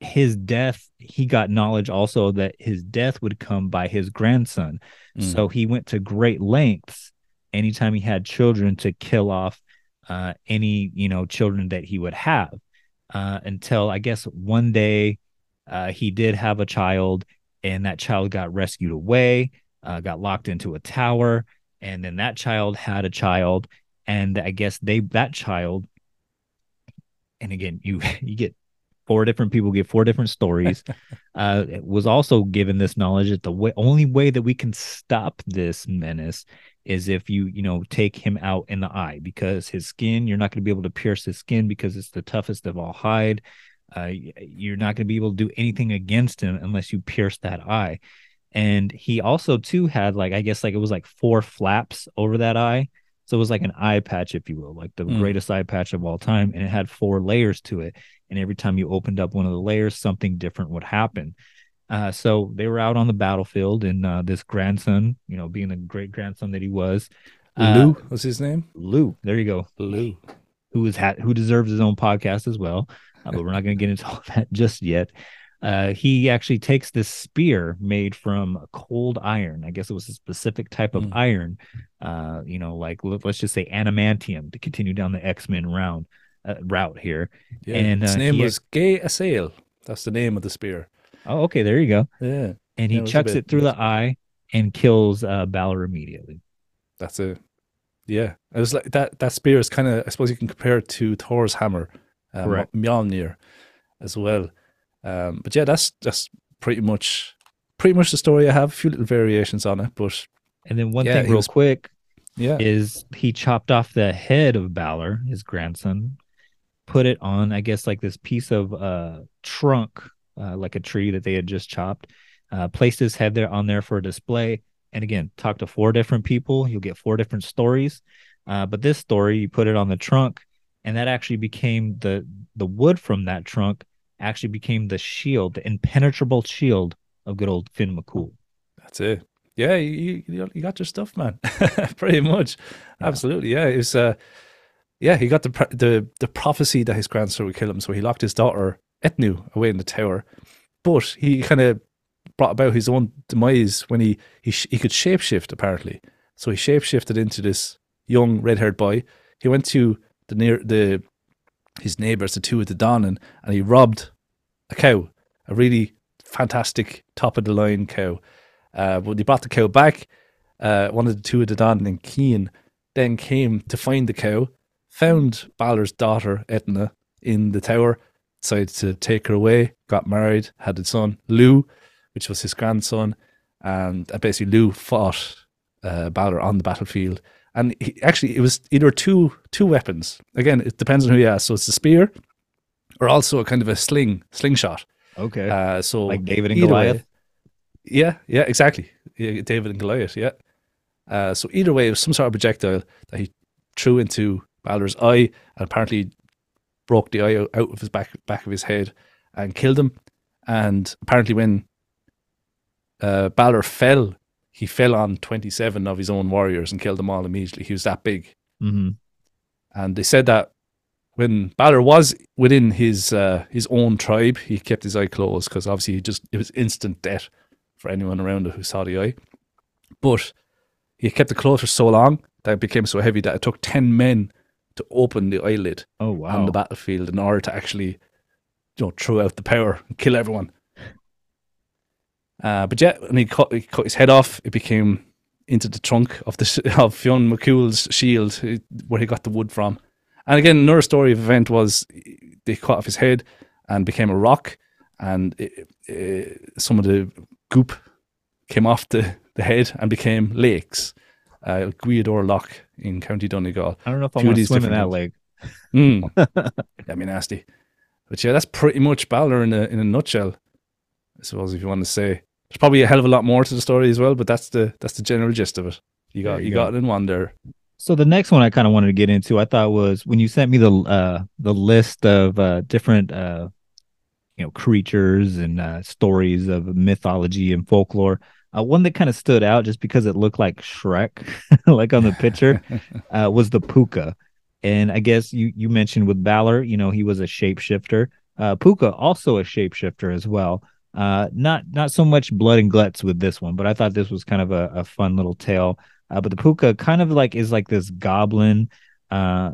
his death, he got knowledge also that his death would come by his grandson. Mm. So he went to great lengths anytime he had children to kill off uh, any, you know, children that he would have uh, until I guess one day uh, he did have a child and that child got rescued away, uh, got locked into a tower. And then that child had a child. And I guess they, that child, and again, you, (laughs) you get four different people get four different stories. (laughs) uh, was also given this knowledge that the way, only way that we can stop this menace is if you you know take him out in the eye because his skin you're not going to be able to pierce his skin because it's the toughest of all hide. Uh, you're not going to be able to do anything against him unless you pierce that eye. And he also too had like I guess like it was like four flaps over that eye. So it was like an eye patch, if you will, like the Mm. greatest eye patch of all time. And it had four layers to it. And every time you opened up one of the layers, something different would happen. Uh, so they were out on the battlefield, and uh, this grandson, you know, being the great grandson that he was, uh, Lugh was his name. Lugh, there you go, Lugh. who is ha- who deserves his own podcast as well. Uh, but we're not going to get into (laughs) all that just yet. Uh, he actually takes this spear made from cold iron. I guess it was a specific type of Mm. iron. Uh, you know, like let, us just say adamantium to continue down the X Men round uh, route here. Yeah. And, his uh, name was Gáe Assail. That's the name of the spear. Oh, okay, there you go. Yeah. And Yeah, he it chucks bit- it through it was- the eye and kills uh, Balor immediately. That's it. yeah. It was like that. That spear is kind of. I suppose you can compare it to Thor's hammer, um. Mjolnir, as well. Um, but yeah, that's that's pretty much pretty much the story. I have a few little variations on it, but And then one Yeah, thing, real was- quick, yeah, is he chopped off the head of Balor, his grandson, put it on, I guess, like this piece of uh trunk, uh, like a tree that they had just chopped, uh, placed his head there on there for a display. And again, talk to four different people. You'll get four different stories. Uh, but this story, you put it on the trunk, and that actually became the the wood from that trunk actually became the shield, the impenetrable shield of good old Finn McCool. that's it. Yeah, you you, you got your stuff, man. (laughs) pretty much, absolutely. Yeah, it was. Uh, yeah, he got the the the prophecy that his grandson would kill him, so he locked his daughter Etnu away in the tower. But he kind of brought about his own demise when he he he could shapeshift apparently. So he shapeshifted into this young red haired boy. He went to the near the his neighbors, the Tuatha de Danann, and he robbed a cow, a really fantastic top of the line cow. Uh, when he brought the cow back, uh, one of the Tuatha de Danann and then came to find the cow, found Balor's daughter Etna in the tower, decided to take her away, got married, had a son, Lugh, which was his grandson, and uh, basically Lugh fought uh, Balor on the battlefield. And he, actually it was either two two weapons. Again, it depends on who you ask. So it's a spear, or also a kind of a sling slingshot. Okay. Uh, so Like David and either way- Goliath? yeah, yeah, exactly. Yeah, David and Goliath. Yeah. Uh, so either way, it was some sort of projectile that he threw into Balor's eye, and apparently broke the eye out, out of his back back of his head and killed him. And apparently, when uh, Balor fell, he fell on twenty seven of his own warriors and killed them all immediately. He was that big. hmm And they said that when Balor was within his uh, his own tribe, he kept his eye closed because obviously he just it was instant death for anyone around it who saw the eye. But he kept it closed for so long that it became so heavy that it took ten men to open the eyelid Oh wow. on the battlefield in order to actually, you know, throw out the power and kill everyone. Uh, but yeah, when he cut, he cut his head off, it became into the trunk of the (laughs) of Fionn McCool's shield, eh, where he got the wood from. And again, another story of event was they cut off his head and became a rock, and it, it, some of the goop came off the, the head and became lakes. Uh, Gweedore Loch in County Donegal. I don't know if I want to swim in that lake. Mm. (laughs) That'd be nasty. But yeah, that's pretty much Balor in a in a nutshell. I suppose if you want to say, there's probably a hell of a lot more to the story as well, but that's the that's the general gist of it. You got There you, you got it in one there. So the next one I kind of wanted to get into, I thought was when you sent me the uh the list of uh different uh you know creatures and uh stories of mythology and folklore. Uh, one that kind of stood out just because it looked like Shrek, (laughs) like on the picture, (laughs) uh, was the Puka. And I guess you you mentioned with Balor, you know, he was a shapeshifter. Uh, Puka also a shapeshifter as well. Uh, not not so much blood and guts with this one, but I thought this was kind of a, a fun little tale. Uh, but the Puka kind of like is like this goblin. Uh,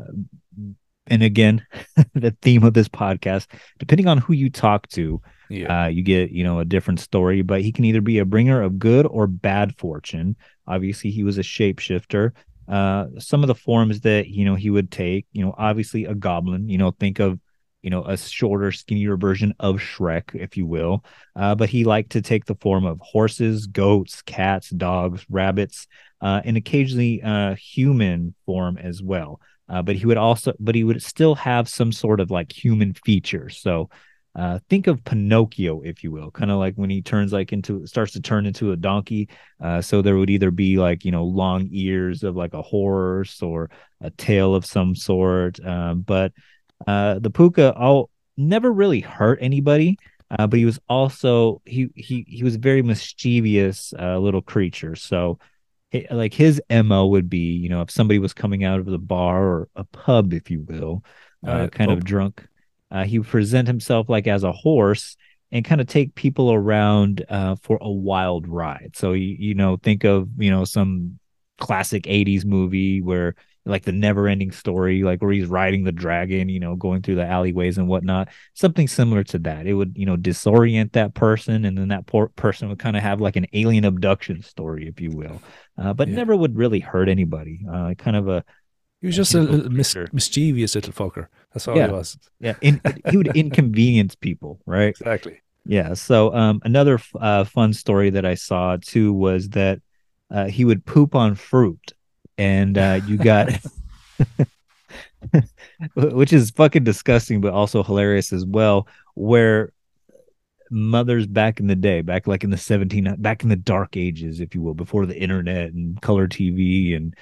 and again, (laughs) the theme of this podcast, depending on who you talk to, Yeah. uh, you get you know a different story. But he can either be a bringer of good or bad fortune. Obviously, he was a shapeshifter. Uh, some of the forms that you know he would take, you know, obviously a goblin. You know, think of you know a shorter, skinnier version of Shrek, if you will. Uh, but he liked to take the form of horses, goats, cats, dogs, rabbits, uh, and occasionally uh, human form as well. Uh, but he would also, but he would still have some sort of like human features. So uh, think of Pinocchio, if you will, kind of like when he turns like into starts to turn into a donkey. Uh, so there would either be like you know long ears of like a horse or a tail of some sort. But uh, the puka all never really hurt anybody. Uh, but he was also he he he was a very mischievous uh, little creature. So hi- like his mo would be you know if somebody was coming out of the bar or a pub, if you will, uh, kind of drunk. Uh, he would present himself like as a horse and kind of take people around uh, for a wild ride. So you you know think of you know some classic 80s movie where like the never ending story like where he's riding the dragon you know going through the alleyways and whatnot something similar to that it would you know disorient that person and then that poor person would kind of have like an alien abduction story if you will uh, but Yeah. never would really hurt anybody uh, kind of a He was just a little mis- mischievous little fucker. That's all Yeah. he was. yeah in, he would (laughs) inconvenience people right Exactly. Yeah. So um, another f- uh, fun story that I saw too was that uh, he would poop on fruit, and uh, you got, (laughs) (laughs) which is fucking disgusting, but also hilarious as well. Where mothers back in the day, back like in the seventeen, back in the dark ages, if you will, before the internet and color TV and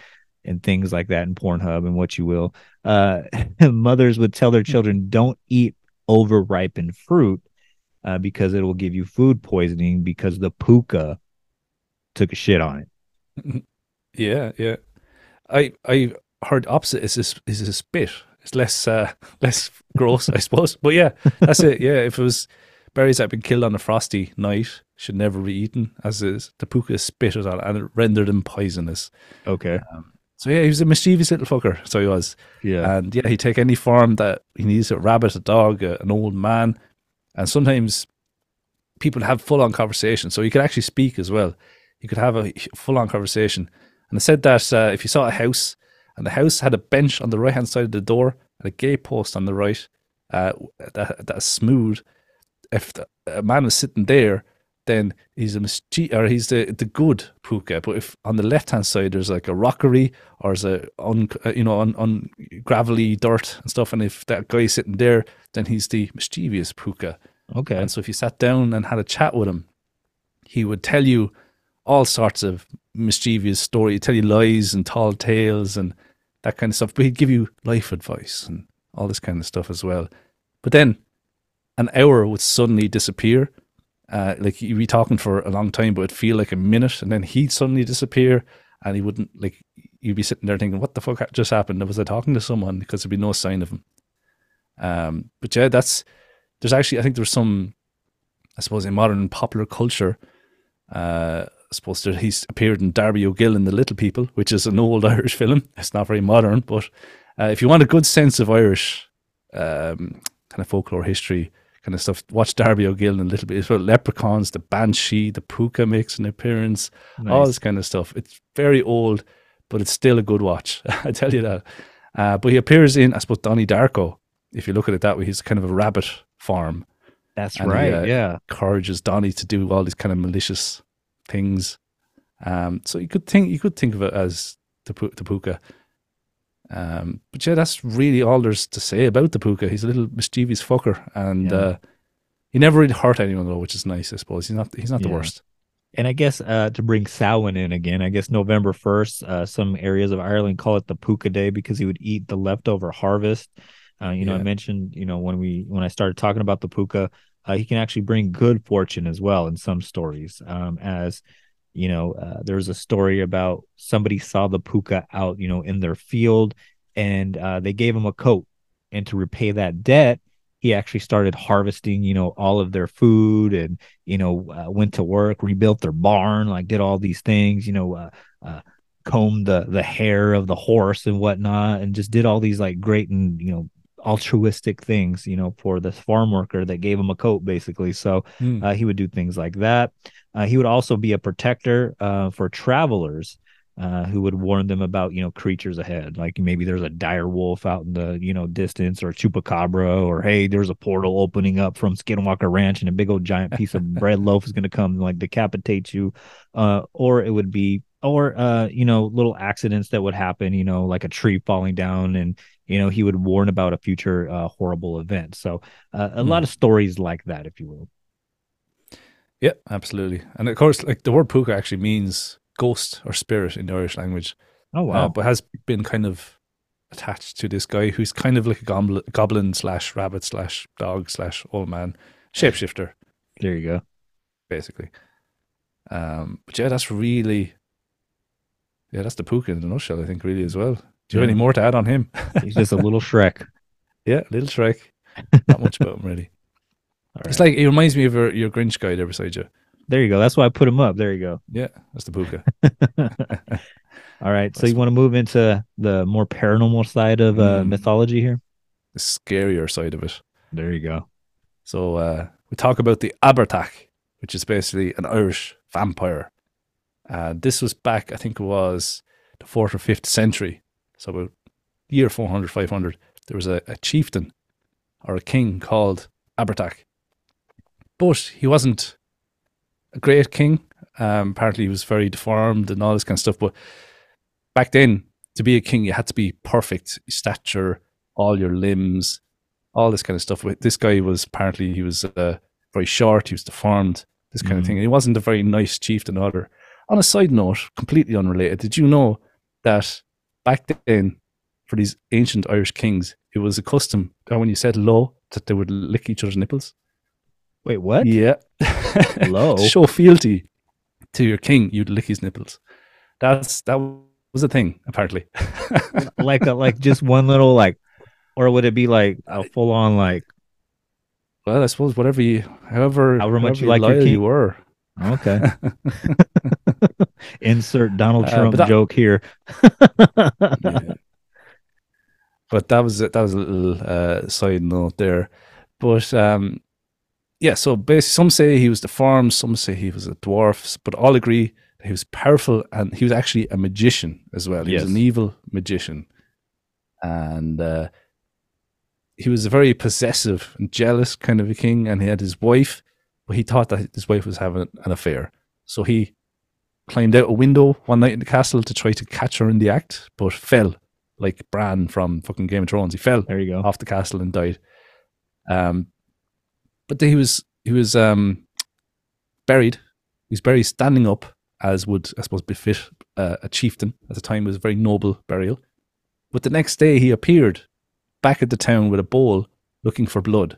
and things like that, and Pornhub and what you will, uh, (laughs) mothers would tell their children, "Don't eat overripened fruit." uh, because it will give you food poisoning because the puka took a shit on it. Yeah, yeah. I I heard opposite is this is a spit. It's less uh (laughs) less gross, I suppose. But yeah, that's it. Yeah, if it was berries that had been killed on a frosty night, should never be eaten, as is the puka spit it on and it rendered him poisonous. Okay. So yeah, he was a mischievous little fucker. So he was. Yeah. And yeah, he'd take any form that he needs a rabbit, a dog, a, an old man. And sometimes people have full on conversation. So he could actually speak as well. He could have a full on conversation. And it said that uh, if you saw a house and the house had a bench on the right hand side of the door and a gate post on the right, uh, that, that's smooth. If the, a man was sitting there, then he's a mischief or he's the the good puka. But if on the left hand side there's like a rockery or there's a un, uh, you know on, on gravelly dirt and stuff, and if that guy's sitting there, then he's the mischievous puka. Okay. And so if you sat down and had a chat with him, he would tell you all sorts of mischievous story. Tell you lies and tall tales and that kind of stuff. But he'd give you life advice and all this kind of stuff as well. But then an hour would suddenly disappear. Uh, like you'd be talking for a long time, but it'd feel like a minute, and then he'd suddenly disappear, and he wouldn't like. You'd be sitting there thinking, "What the fuck just happened?" Was I talking to someone? Because there'd be no sign of him. Um, but yeah, that's there's actually I think there's some, I suppose, in modern popular culture. Uh, suppose that (laughs) he's appeared in Darby O'Gill in The Little People, which is an old (laughs) Irish film. It's not very modern, but uh, if you want a good sense of Irish um, kind of folklore history kind of stuff, watch Darby O'Gill in a little bit. It's about leprechauns, the banshee, the puka makes an appearance, all this kind of stuff. It's very old, but it's still a good watch. (laughs) I tell you that. Uh, but he appears in, I suppose, Donnie Darko. If you look at it that way, he's kind of a rabbit farm. That's And he, right. uh, yeah. Encourages Donnie to do all these kind of malicious things. Um, so you could think you could think of it as the the puka. Um, but yeah, that's really all there's to say about the puka. He's a little mischievous fucker, and Yeah. uh, he never really hurt anyone though, which is nice, I suppose. He's not he's not the worst. And I guess uh, to bring Samhain in again, I guess November 1st, uh, some areas of Ireland call it the Puka Day because he would eat the leftover harvest. Uh, you know, I mentioned, you know, when we when I started talking about the Puka, uh, he can actually bring good fortune as well in some stories. Um, as you know, uh, there's a story about somebody saw the Puka out, you know, in their field, and uh, they gave him a coat, and to repay that debt, he actually started harvesting, you know, all of their food and you know, uh, went to work, rebuilt their barn, like did all these things, you know, uh, uh, combed the the hair of the horse and whatnot, and just did all these like great and you know altruistic things, you know, for this farm worker that gave him a coat, basically. So Hmm. uh, he would do things like that. Uh, he would also be a protector uh, for travelers. Uh, who would warn them about you know creatures ahead like maybe there's a dire wolf out in the you know distance or chupacabra or hey there's a portal opening up from skinwalker ranch and a big old giant piece of (laughs) bread loaf is going to come and like decapitate you uh, or it would be or uh, you know little accidents that would happen you know like a tree falling down and you know he would warn about a future uh, horrible event so uh, a lot of stories like that if you will Yeah, absolutely. And of course, like the word puka actually means ghost or spirit in the Irish language. oh uh, but has been kind of attached to this guy who's kind of like a goblin, goblin slash rabbit slash dog slash old man shapeshifter, there you go basically. Um, but yeah, that's really, yeah, that's the puka in a nutshell, I think, really as well. Do you have any more to add on him? he's just a little shrek (laughs) yeah, little Shrek. (laughs) Not much about him really. It's like it reminds me of your, your Grinch guy there beside you. there you go that's why i put him up there you go Yeah, that's the puka. (laughs) all right so you want to move into the more paranormal side of uh, Mm. mythology here the scarier side of it. there you go So uh, we talk about the Abhartach, which is basically an Irish vampire. Uh, this was back, I think it was the fourth or fifth century. So about year 400, 500, there was a, a chieftain or a king called Abhartach. But he wasn't a great king. Um, apparently, he was very deformed and all this kind of stuff. But back then, to be a king, you had to be perfect stature, all your limbs, all this kind of stuff. This guy was apparently he was uh, very short, he was deformed, this kind of Mhm. thing. And he wasn't a very nice chieftain either. On a side note, completely unrelated, did you know that back then, for these ancient Irish kings, it was a custom that when you said low, that they would lick each other's nipples? wait what Yeah. (laughs) Low? (laughs) show fealty to your king, you'd lick his nipples. That's that was a thing, apparently. (laughs) like a, like just one little like or would it be like a full on like well, I suppose whatever you, however, However much you however like your king. you were. okay insert donald Uh, trump but that- joke here Yeah. But that was that was a little uh, side note there. But um, yeah, so basically, some say he was deformed, some say he was a dwarf, but all agree that he was powerful and he was actually a magician as well. He Yes. was an evil magician, and uh, he was a very possessive and jealous kind of a king. And he had his wife, but he thought that his wife was having an affair. So he climbed out a window one night in the castle to try to catch her in the act, but fell like Bran from fucking Game of Thrones. He fell There you go. off the castle and died. Um, but he was he was um buried. He was buried standing up, as would I suppose befit uh, a chieftain at the time. It was a very noble burial. But the next day he appeared back at the town with a bowl, looking for blood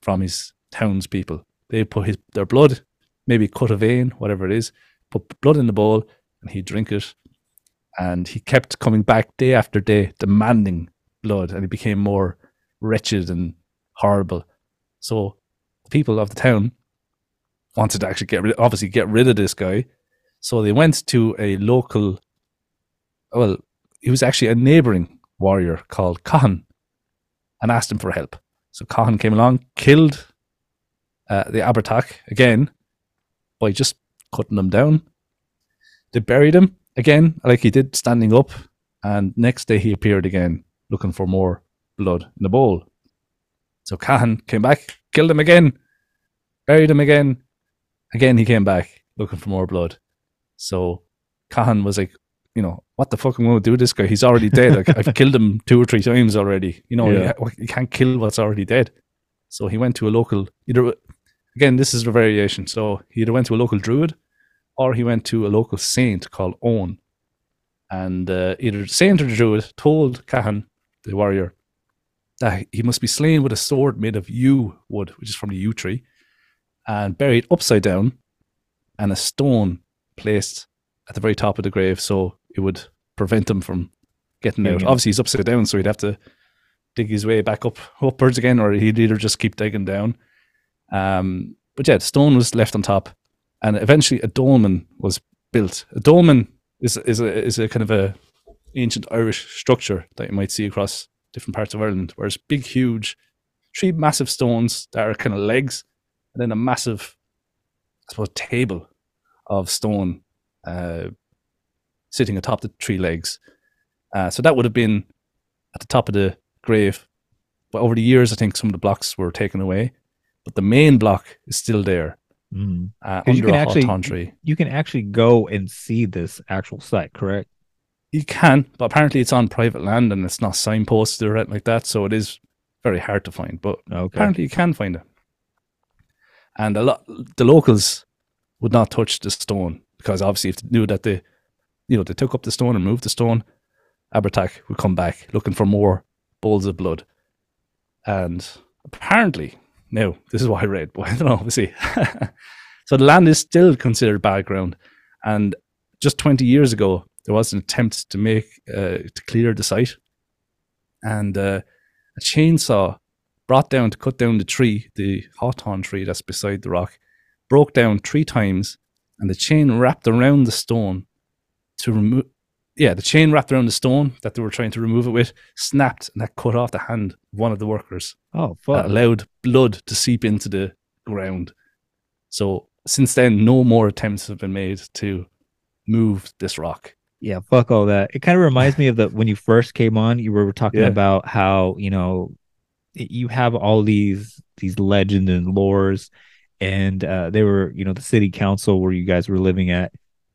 from his townspeople. They put his their blood, maybe cut a vein, whatever it is, put blood in the bowl, and he'd drink it. And he kept coming back day after day, demanding blood, and he became more wretched and horrible. So the people of the town wanted to actually get rid, obviously get rid of this guy. So they went to a local, well, he was actually a neighboring warrior called Khan, and asked him for help. So Khan came along, killed uh, the Abhartach again by just cutting them down. They buried him again, like he did, standing up. And next day he appeared again, looking for more blood in the bowl. So Khan came back, killed him again, buried him again. Again, he came back looking for more blood. So Khan was like, you know, what the fuck am I going to do with this guy? He's already dead. Like, I've (laughs) killed him two or three times already. You know, Yeah. you, you can't kill what's already dead. So he went to a local, either, again, this is a variation. So he either went to a local druid or he went to a local saint called Owen. And uh, either the saint or the druid told Cathain, the warrior, that he must be slain with a sword made of yew wood, which is from the yew tree, and buried upside down, and a stone placed at the very top of the grave so it would prevent him from getting out. out. Obviously, he's upside down, so he'd have to dig his way back up upwards again, or he'd either just keep digging down. Um, but yeah, the stone was left on top, and eventually a dolmen was built. A dolmen is is a is a kind of a ancient Irish structure that you might see across different parts of Ireland, where it's big, huge, three massive stones that are kind of legs, and then a massive, I suppose, table of stone uh, sitting atop the three legs. Uh, so that would have been at the top of the grave. But over the years, I think some of the blocks were taken away, but the main block is still there Mm. uh, you can a actually-. You can actually go and see this actual site, correct? You can, but apparently it's on private land and it's not signposted or anything like that, so it is very hard to find. But Okay. apparently you can find it. And a lot the locals would not touch the stone because obviously if they knew that they you know, they took up the stone and moved the stone, Abhartach would come back looking for more bowls of blood. And apparently, now this is what I read, but I don't know, we'll so the land is still considered bad ground. And just 20 years ago, there was an attempt to make, uh, to clear the site. And uh, a chainsaw brought down to cut down the tree, the hawthorn tree that's beside the rock, broke down three times, and the chain wrapped around the stone to remove. Yeah, the chain wrapped around the stone that they were trying to remove it with snapped, and that cut off the hand of one of the workers. Oh, fuck. That allowed blood to seep into the ground. So since then, no more attempts have been made to move this rock. Yeah, fuck all that. It kind of reminds me of the when you first came on, you were talking Yeah. about how, you know, you have all these these legends and lores and uh they were, you know, the city council where you guys were living at,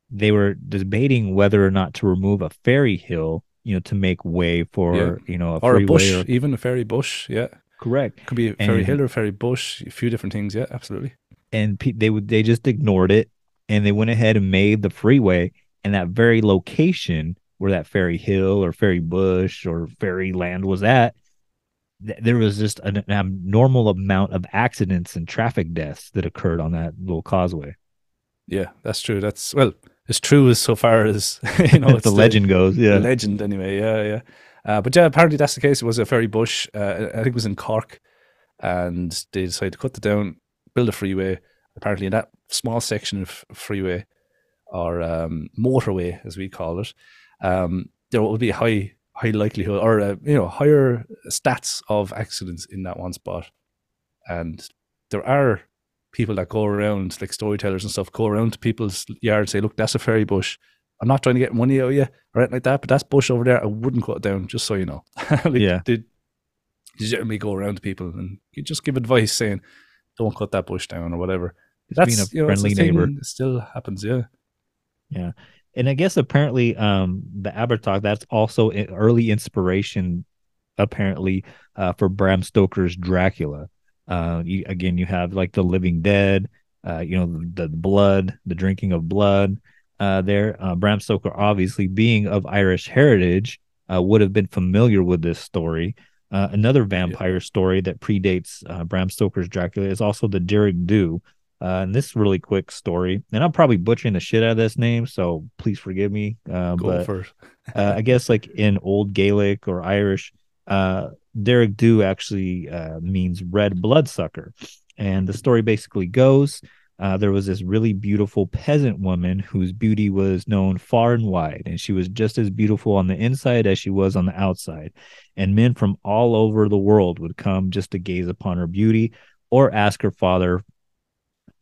they were debating whether or not to remove a fairy hill, you know, to make way for, Yeah. you know, a or a bush, or- even a fairy bush. Yeah, correct. could be a fairy And- hill or a fairy bush. A few different things. Yeah, absolutely. and pe- they would they just ignored it and they went ahead and made the freeway and that very location where that fairy hill or fairy bush or fairy land was at there was just an abnormal amount of accidents and traffic deaths that occurred on that little causeway Yeah, that's true. That's well, it's true as so far as (laughs) you know. (laughs) the the legend goes the yeah legend anyway. Yeah, yeah. Uh, but yeah, apparently that's the case. It was a fairy bush. Uh, I think it was in Cork, and they decided to cut it down, build a freeway. Apparently, in that small section of freeway or um, motorway, as we call it, um, there will be high high likelihood or uh, you know higher stats of accidents in that one spot, and there are people that go around like storytellers and stuff go around to people's yards say look that's a fairy bush i'm not trying to get money out of you or anything like that but that's bush over there i wouldn't cut it down just so you know (laughs) like, Yeah. they legitimately go around to people and you just give advice saying don't cut that bush down or whatever. That's being a you know, friendly neighbor. that still happens. Yeah. Yeah. And I guess apparently um the Abhartach that's also an early inspiration apparently uh for Bram Stoker's Dracula. Uh you, again you have like the living dead, uh you know the, the blood, the drinking of blood uh there uh Bram Stoker obviously being of Irish heritage uh would have been familiar with this story. Uh, another vampire story that predates uh, Bram Stoker's Dracula is also the Dearg Due, uh, and this really quick story, and I'm probably butchering the shit out of this name, so please forgive me. Uh, Go but uh, I guess like in Old Gaelic or Irish, uh, Dearg Due actually uh, means red bloodsucker. And the story basically goes uh, there was this really beautiful peasant woman whose beauty was known far and wide, and she was just as beautiful on the inside as she was on the outside. And men from all over the world would come just to gaze upon her beauty or ask her father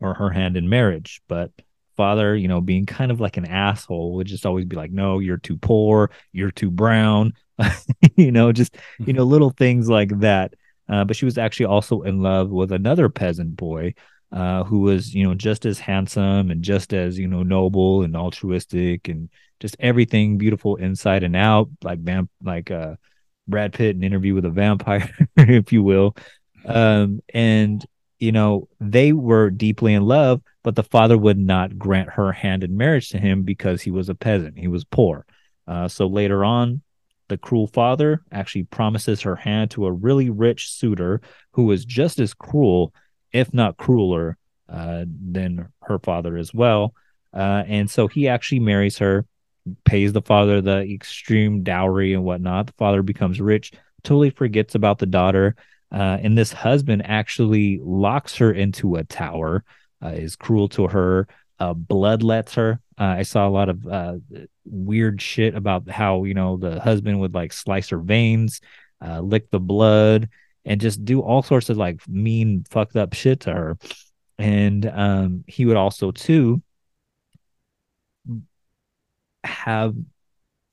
or her hand in marriage. But father, you know, being kind of like an asshole, would just always be like, no, you're too poor, you're too brown, (laughs) you know, just, you know, little things like that. Uh, but she was actually also in love with another peasant boy uh, who was, you know, just as handsome and just as, you know, noble and altruistic and just everything beautiful inside and out, like vamp, like uh, Brad Pitt in Interview with a Vampire, (laughs) if you will. Um, and you know, they were deeply in love, but the father would not grant her hand in marriage to him because he was a peasant. He was poor. Uh, so later on, the cruel father actually promises her hand to a really rich suitor who is just as cruel, if not crueler, uh, than her father as well. Uh, and so he actually marries her, pays the father the extreme dowry and whatnot. The father becomes rich, totally forgets about the daughter. Uh, and this husband actually locks her into a tower, uh, is cruel to her, uh, bloodlets her. Uh, I saw a lot of uh, weird shit about how, you know, the husband would like slice her veins, uh, lick the blood, and just do all sorts of like mean, fucked up shit to her. And um, he would also, too, have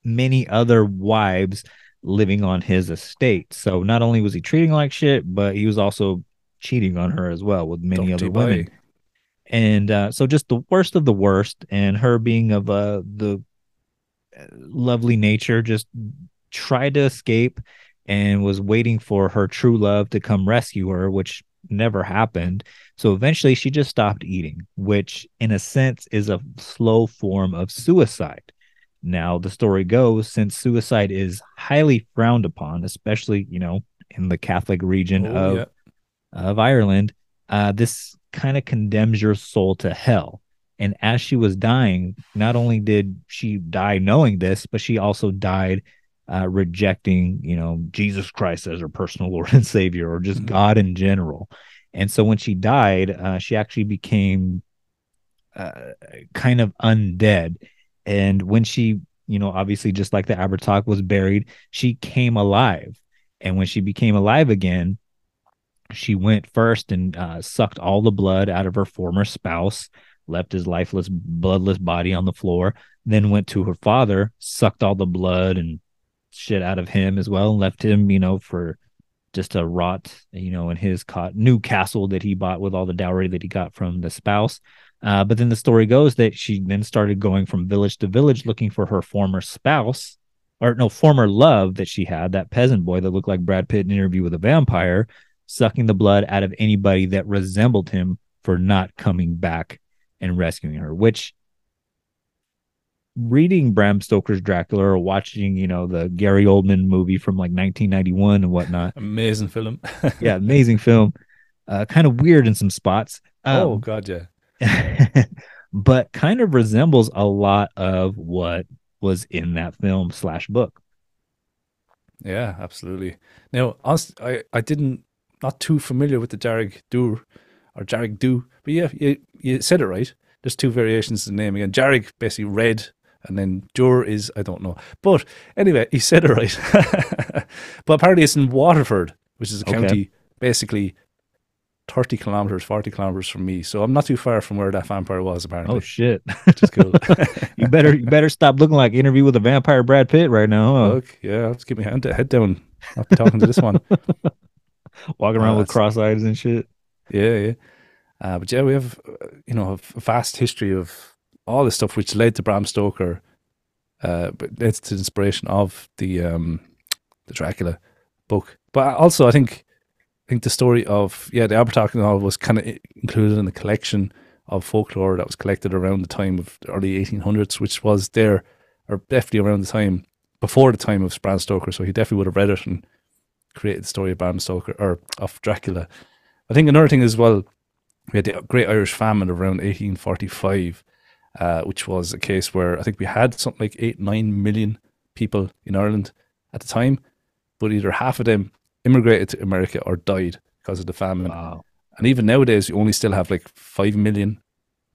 many other wives living on his estate. So not only was he treating like shit, but he was also cheating on her as well with many Dirty other women. And uh, so just the worst of the worst, and her being of uh, the uh, lovely nature, just tried to escape and was waiting for her true love to come rescue her, which never happened. So eventually she just stopped eating, which in a sense is a slow form of suicide. Now, the story goes since suicide is highly frowned upon, especially, you know, in the Catholic region Oh, of, yeah. of Ireland, uh, this kind of condemns your soul to hell. And as she was dying, not only did she die knowing this, but she also died uh, rejecting, you know, Jesus Christ as her personal (laughs) Lord and Savior, or just God in general. And so when she died, uh, she actually became uh, kind of undead. And when she, you know, obviously just like the Abhartach was buried, she came alive. And when she became alive again, she went first and uh, sucked all the blood out of her former spouse, left his lifeless, bloodless body on the floor, then went to her father, sucked all the blood and shit out of him as well, and left him, you know, for just a rot, you know, in his co- new castle that he bought with all the dowry that he got from the spouse. Uh, but then the story goes that she then started going from village to village looking for her former spouse, or no, former love that she had, that peasant boy that looked like Brad Pitt in an Interview with a Vampire, sucking the blood out of anybody that resembled him for not coming back and rescuing her, which reading Bram Stoker's Dracula or watching, you know, the Gary Oldman movie from like 1991 and whatnot. Amazing film. (laughs) yeah, amazing film. Uh, kind of weird in some spots. oh Um, God, yeah. (laughs) but kind of resembles a lot of what was in that film slash book. Yeah, absolutely. Now, I, I didn't, not too familiar with the Jarrig Dur or Jarrig Do, but yeah, you, you said it right. There's two variations of the name again. Jarrig, basically red, and then Dur is, I don't know. But anyway, he said it right. (laughs) but apparently it's in Waterford, which is a Okay. county basically 30 kilometers, 40 kilometers from me. So I'm not too far from where that vampire was, apparently. Oh shit! which is cool. (laughs) you better you better stop looking like Interview with a Vampire Brad Pitt right now. Huh? Look, yeah, let's keep my hand, head down. I'll be talking to this one. (laughs) (laughs) Walking Oh, around with cross eyes and shit. Yeah, yeah. Uh, but yeah, we have uh, you know a vast history of all this stuff, which led to Bram Stoker, uh, but led to the inspiration of the um, the Dracula book. But also, I think I think the story of yeah, the Abhartach novel was kind of included in the collection of folklore that was collected around the time of the early 1800s, which was there or definitely around the time before the time of Bram Stoker. So he definitely would have read it and created the story of Bram Stoker or of Dracula. I think another thing as well, we had the Great Irish Famine around 1845, uh, which was a case where I think we had something like eight, nine million people in Ireland at the time, but either half of them immigrated to America or died because of the famine. Wow. And even nowadays, we only still have like 5 million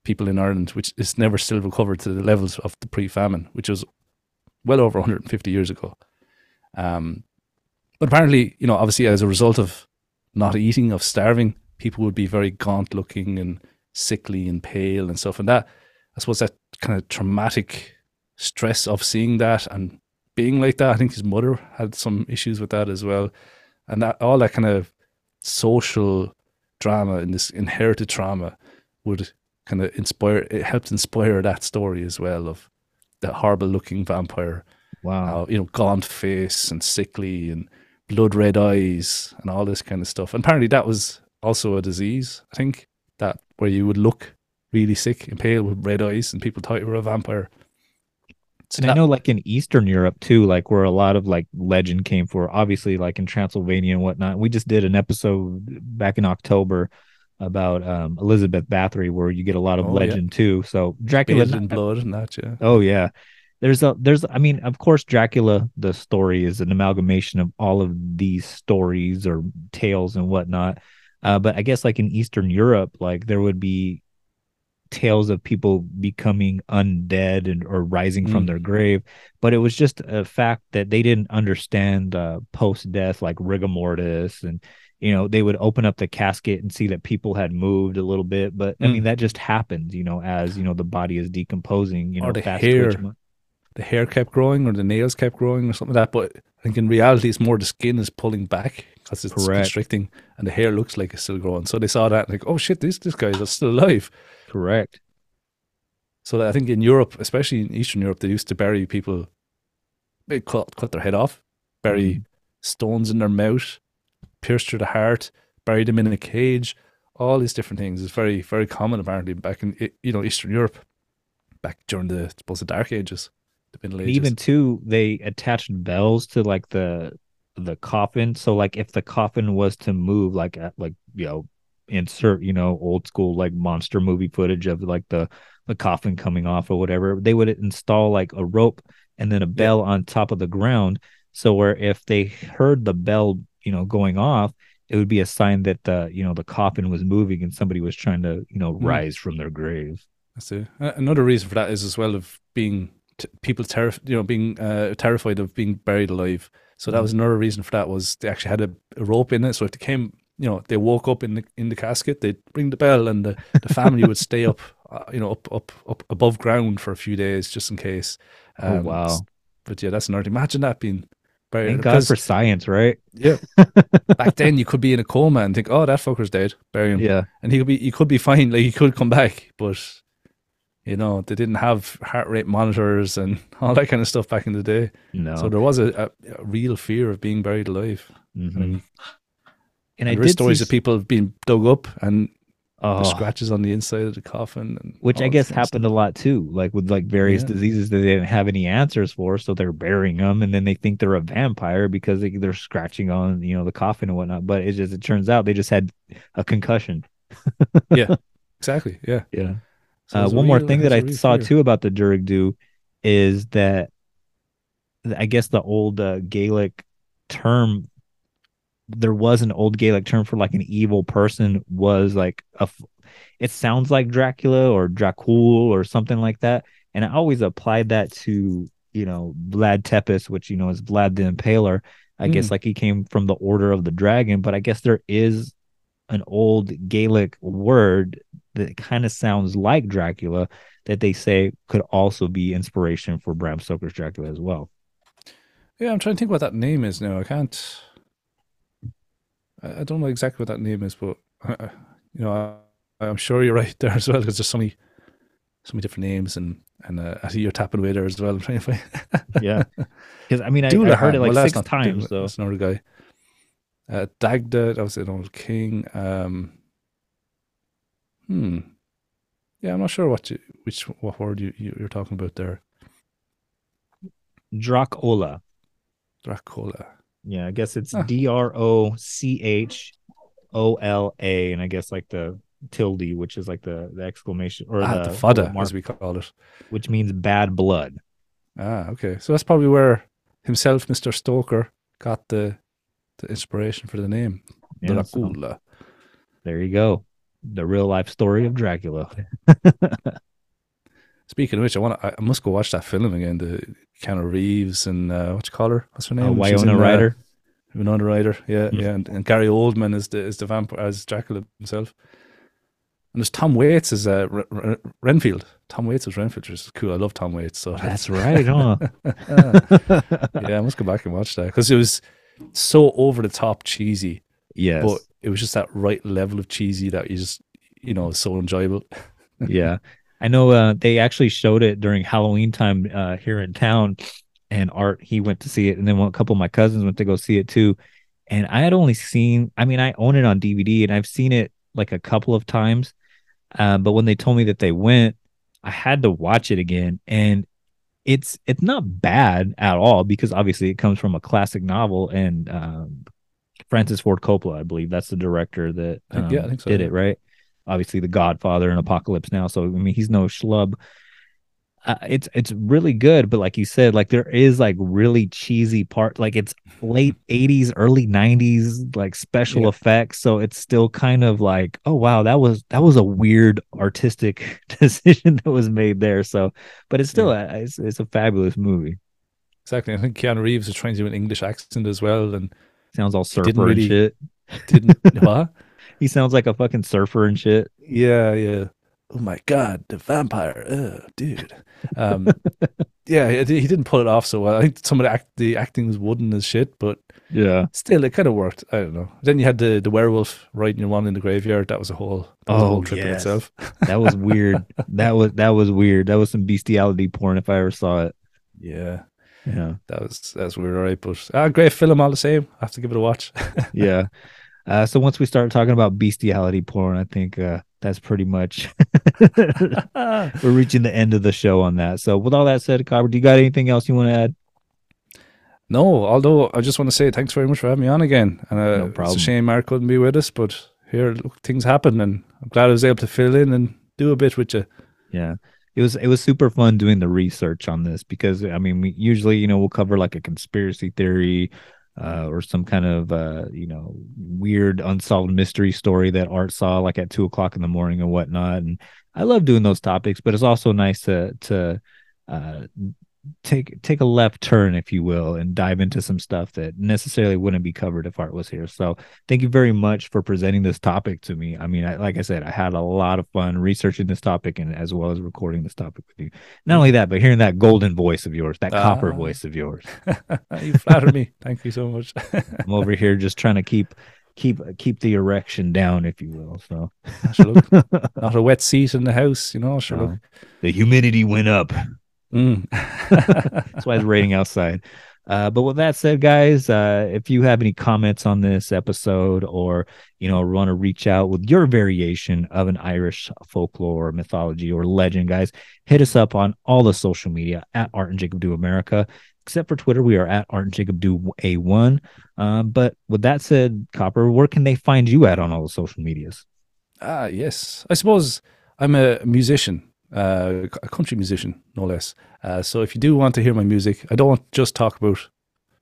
people in Ireland, which is never still recovered to the levels of the pre famine, which was well over 150 years ago. Um, but apparently, you know, obviously, as a result of not eating, of starving, people would be very gaunt looking and sickly and pale and stuff. And that, I suppose, that kind of traumatic stress of seeing that and being like that. I think his mother had some issues with that as well. And that all that kind of social drama and this inherited trauma would kind of inspire it helped inspire that story as well of the horrible looking vampire Wow. uh, you know gaunt face and sickly and blood red eyes and all this kind of stuff and apparently that was also a disease i think that where you would look really sick and pale with red eyes and people thought you were a vampire So And I know, like in Eastern Europe too, like where a lot of like legend came for. Obviously, like in Transylvania and whatnot. We just did an episode back in October about um, Elizabeth Bathory, where you get a lot of Oh, yeah. legend too. So Dracula, bathed in blood and that yeah Oh yeah. There's a there's I mean, of course Dracula the story is an amalgamation of all of these stories or tales and whatnot. Uh, but I guess like in Eastern Europe, like there would be tales of people becoming undead and or rising from Mm. their grave. But it was just a fact that they didn't understand uh, post death like rigor mortis and you know they would open up the casket and see that people had moved a little bit but i Mm. mean that just happens you know as you know the body is decomposing you know Or the fast hair. twitch the hair kept growing or the nails kept growing or something like that. But I think in reality, it's more the skin is pulling back because it's Correct. constricting and the hair looks like it's still growing. So they saw that like, oh shit, this this guy is still alive. correct So I think in Europe, especially in Eastern Europe, they used to bury people. They cut cut their head off, bury Mhm. stones in their mouth, pierce through the heart, bury them in a cage. All these different things is very very common apparently back in you know Eastern Europe, back during the I suppose the Dark Ages, the Middle Ages. even too they attached bells to like the the coffin so like if the coffin was to move like like you know insert you know old school like monster movie footage of like the the coffin coming off or whatever they would install like a rope and then a bell on top of the ground so where if they heard the bell you know going off it would be a sign that the you know the coffin was moving and somebody was trying to you know Hmm. rise from their grave I see. Another reason for that is as well of being t- people terrif- you know, being uh, terrified of being buried alive. So that was another reason for that was they actually had a, a rope in it. So if they came, you know, they woke up in the in the casket, they'd ring the bell, and the, the family would stay up, (laughs) uh, you know, up up up above ground for a few days just in case. oh Um, wow But yeah, that's another. thing. Imagine that being buried. thank god for science right yeah, (laughs) back then you could be in a coma and think, oh, that fucker's dead, bury him yeah and he could be he could be fine like he could come back but you know they didn't have heart rate monitors and (laughs) all that kind of stuff back in the day no so there was a, a, a real fear of being buried alive Mhm. and, And I and there's did stories see, of people being dug up and oh, scratches on the inside of the coffin and which I guess kind of happened a lot too, like with like various Yeah. diseases that they didn't have any answers for, so they're burying them, and then they think they're a vampire because they, they're scratching on you know the coffin and whatnot. But it just it turns out they just had a concussion. yeah (laughs) exactly yeah Yeah. So uh, one more thing that I saw fear. too about the Dearg Due is that I guess the old uh, Gaelic term, there was an old Gaelic term for like an evil person was like a it sounds like Dracula or Dracul or something like that, and I always applied that to you know Vlad Tepes, which you know is Vlad the Impaler. I guess Mm. like he came from the Order of the Dragon, but I guess there is an old Gaelic word that kind of sounds like Dracula that they say could also be inspiration for Bram Stoker's Dracula as well. yeah i'm trying to think what that name is now i can't i, don't know exactly what that name is but uh, (laughs) you know, I, I'm sure you're right (laughs) there as well because there's so many, so many different names and and uh, I see you're tapping away there as well. I'm trying to find. (laughs) Yeah, because I mean, I, I heard it like Well, six times though. That's another guy. Uh, Dagda, that was an old king. Um, hmm. Yeah, I'm not sure what you, which what word you, you you're talking about there. Dracola. Dracola. Yeah, I guess it's Huh. D R O C H O L A, and I guess like the tilde, which is like the, the exclamation or ah, the, the fada, mark, as we call it. which means bad blood. Ah, okay. So that's probably where himself, Mr. Stoker, got the the inspiration for the name. Yeah, so Dracula. there you go. The real life story of Dracula. (laughs) Speaking of which, I want I must go watch that film again. The Keanu Reeves and uh, what you call her? What's her Uh, name? She's Wyona in, uh, Ryder. Winona Ryder, yeah, Mm. yeah, and, and Gary Oldman is the is the vampire as Dracula himself. And there's Tom Waits as uh, Re- Re- Renfield. Tom Waits as Renfield, which is cool. I love Tom Waits. So That's right, huh? (laughs) yeah, I must go back and watch that because it was so over the top cheesy, yes. but it was just that right level of cheesy that you just you know so enjoyable. (laughs) yeah. I know uh, they actually showed it during Halloween time uh, here in town, and Art he went to see it, and then a couple of my cousins went to go see it too. And I had only seen, I mean, I own it on DVD, and I've seen it like a couple of times. Uh, but when they told me that they went, I had to watch it again, and it's it's not bad at all because obviously it comes from a classic novel, and um, Francis Ford Coppola, I believe that's the director that think- yeah, I um, think so, did yeah. it right obviously the Godfather and Apocalypse Now. So I mean, he's no schlub. Uh, it's it's really good, but like you said, like there is like really cheesy part. Like it's late (laughs) '80s, early '90s, like special Yeah. effects. So it's still kind of like, oh wow, that was that was a weird artistic (laughs) decision that was made there. So, but it's still a, it's it's a fabulous movie. Exactly. I think Keanu Reeves was trying to do an English accent as well, and Sounds all surfer didn't and really- shit. didn't. (laughs) what? He sounds like a fucking surfer and shit. Yeah, yeah. Oh my god, the vampire, Ugh, dude. Um, (laughs) yeah, he, he didn't pull it off so well. I think some of the act, the acting was wooden as shit, but Yeah. still, it kind of worked. I don't know. Then you had the the werewolf riding your one in the graveyard. That was a whole that was a Oh, whole trip in itself. That was weird. (laughs) that was that was weird. That was some bestiality porn if I ever saw it. Yeah, Yeah. that was that was weird, all right. But ah, great film all the same. I have to give it a watch. (laughs) Yeah. Uh, so once we start talking about bestiality porn, I think uh, that's pretty much (laughs) (laughs) we're reaching the end of the show on that. So with all that said, Copper, do you got anything else you want to add? No, although I just want to say thanks very much for having me on again. And uh, No It's a shame Mark couldn't be with us, but here look, things happen, and I'm glad I was able to fill in and do a bit with you. Yeah. It was it was super fun doing the research on this because I mean we usually you know we'll cover like a conspiracy theory uh, or some kind of uh, you know weird unsolved mystery story that Art saw like at two o'clock in the morning and whatnot. And I love doing those topics but it's also nice to to uh, take take a left turn if you will and dive into some stuff that necessarily wouldn't be covered if Art was here so thank you very much for presenting this topic to me. I mean, I, like I said, I had a lot of fun researching this topic and as well as recording this topic with you. Not only that, but hearing that golden voice of yours, that copper Ah. voice of yours. (laughs) you flatter me. Thank you so much. (laughs) I'm over here just trying to keep keep keep the erection down, if you will. So Sure look, (laughs) not a wet seat in the house, you know. Sure uh, the humidity went up. Mm. (laughs) That's why it's raining outside. Uh, but with that said, guys, uh, if you have any comments on this episode or, you know, want to reach out with your variation of an Irish folklore, mythology, or legend, guys, hit us up on all the social media at Art and Jacob Do America. Except for Twitter, we are at Art and Jacob Do A1. Um, but with that said, Copper, where can they find you at on all the social medias? Ah, yes. I suppose I'm a musician, uh, a country musician, no less. Uh, so if you do want to hear my music, I don't want to just talk about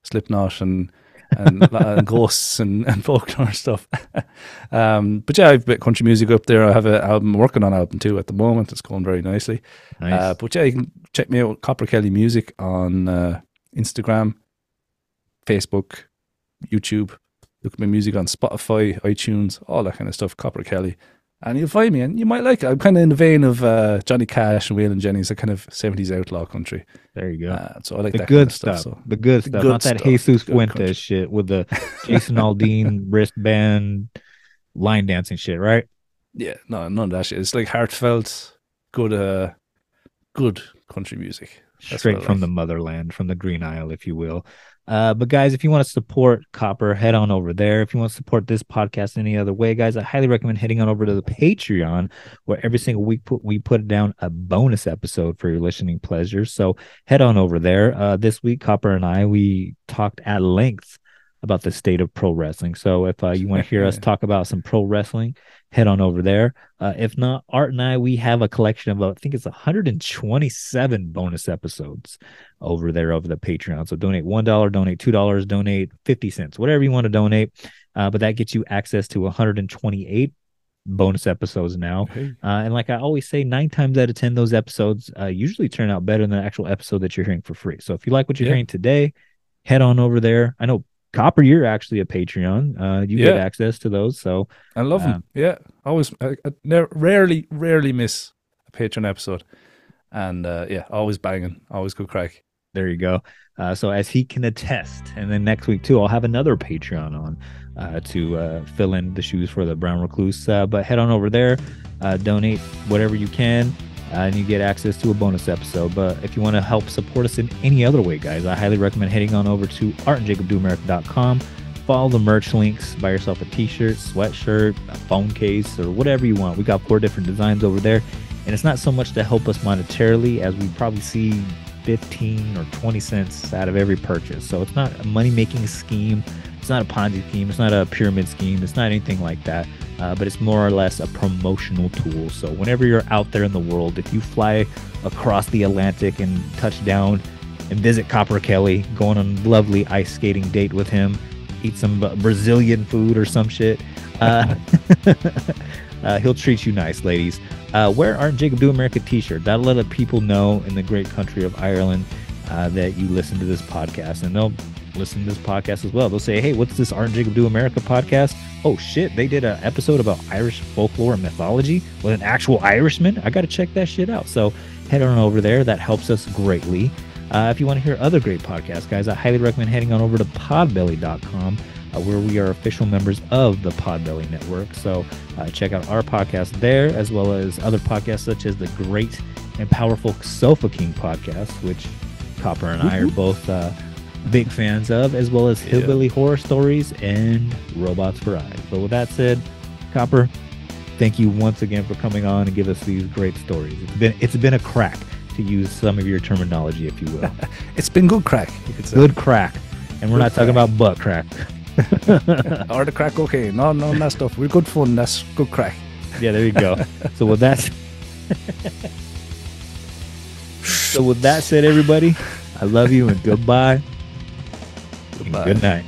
Slipknot and and, (laughs) and ghosts and, and folklore stuff. (laughs) um, but yeah, I've bit country music up there. I have an album I'm working on an album too at the moment. It's going very nicely. Nice. Uh, but yeah, you can check me out, Copper Kelly Music on uh, Instagram, Facebook, YouTube. Look at my music on Spotify, iTunes, all that kind of stuff. Copper Kelly, and you'll find me, and you might like it. I'm kind of in the vein of uh, Johnny Cash and Waylon Jennings, a kind of '70s outlaw country. there you go. Uh, so I like the that good kind of stuff. stuff. So The good The stuff. good Not that stuff. Jesus Fuentes shit with the (laughs) Jason Aldean wristband line dancing shit, right? Yeah, no, none of that shit. It's like heartfelt, good, uh, good country music. That's straight from like. the motherland, from the Green Isle, if you will. Uh, but guys, if you want to support Copper, head on over there. If you want to support this podcast any other way, guys, I highly recommend heading on over to the Patreon, where every single week put, we put down a bonus episode for your listening pleasure. So head on over there. Uh, this week, Copper and I we talked at length about the state of pro wrestling. So if uh, you want to hear us (laughs) talk about some pro wrestling, head on over there. Uh, if not, Art and I, we have a collection of, uh, I think it's 127 bonus episodes over there over the Patreon. So donate $1, donate $2, donate 50 cents, whatever you want to donate. Uh, but that gets you access to 128 bonus episodes now. Hey. Uh, and like I always say, nine times out of 10, those episodes uh, usually turn out better than the actual episode that you're hearing for free. So if you like what you're Yeah. hearing today, head on over there. I know Copper, you're actually a Patreon. Uh, you get access to those. So I love Um, them. Yeah, always. I, I rarely, rarely miss a Patreon episode, and uh, yeah, always banging, always good crack. there you go. Uh, so as he can attest, and then next week too, I'll have another Patreon on uh, to uh, fill in the shoes for the Brown Recluse. Uh, but head on over there, uh, donate whatever you can, uh, Uh, and you get access to a bonus episode. But if you want to help support us in any other way, guys, I highly recommend heading on over to artandjacobdoamerica.com. Follow the merch links, buy yourself a t-shirt, sweatshirt, a phone case, or whatever you want. We got four different designs over there. And it's not so much to help us monetarily as we probably see 15 or 20 cents out of every purchase. So it's not a money making scheme. It's not a Ponzi scheme. It's not a pyramid scheme. It's not anything like that. Uh, but it's more or less a promotional tool. So whenever you're out there in the world, if you fly across the Atlantic and touch down and visit Copper Kelly, go on a lovely ice skating date with him, eat some Brazilian food or some shit, uh, (laughs) uh, he'll treat you nice, ladies. Uh, wear our Jacob Do America t-shirt. That'll let people know in the great country of Ireland uh, that you listen to this podcast, and they'll listen to this podcast as well. They'll say, "Hey, what's this Art and Jacob Do America podcast? Oh shit, they did an episode about Irish folklore and mythology with an actual Irishman. I got to check that shit out." So head on over there. That helps us greatly. Uh, if you want to hear other great podcasts, guys, I highly recommend heading on over to podbelly.com, uh, where we are official members of the Podbelly Network. So uh, check out our podcast there, as well as other podcasts such as the great and powerful Sofa King podcast, which Copper and I are both uh, big fans of, as well as Hillbilly Horror Stories and Robots for Eyes. So with that said, Copper, thank you once again for coming on and give us these great stories. It's been it's been a crack to use some of your terminology, if you will. (laughs) It's been good crack, you could say. Good crack, and we're Good not talking crack. about butt crack. (laughs) or the crack, okay. No, no, that stuff. We're good fun. That's good crack. Yeah, there you go. so with that, (laughs) so with that said, everybody, I love you and goodbye. Goodbye. Good night.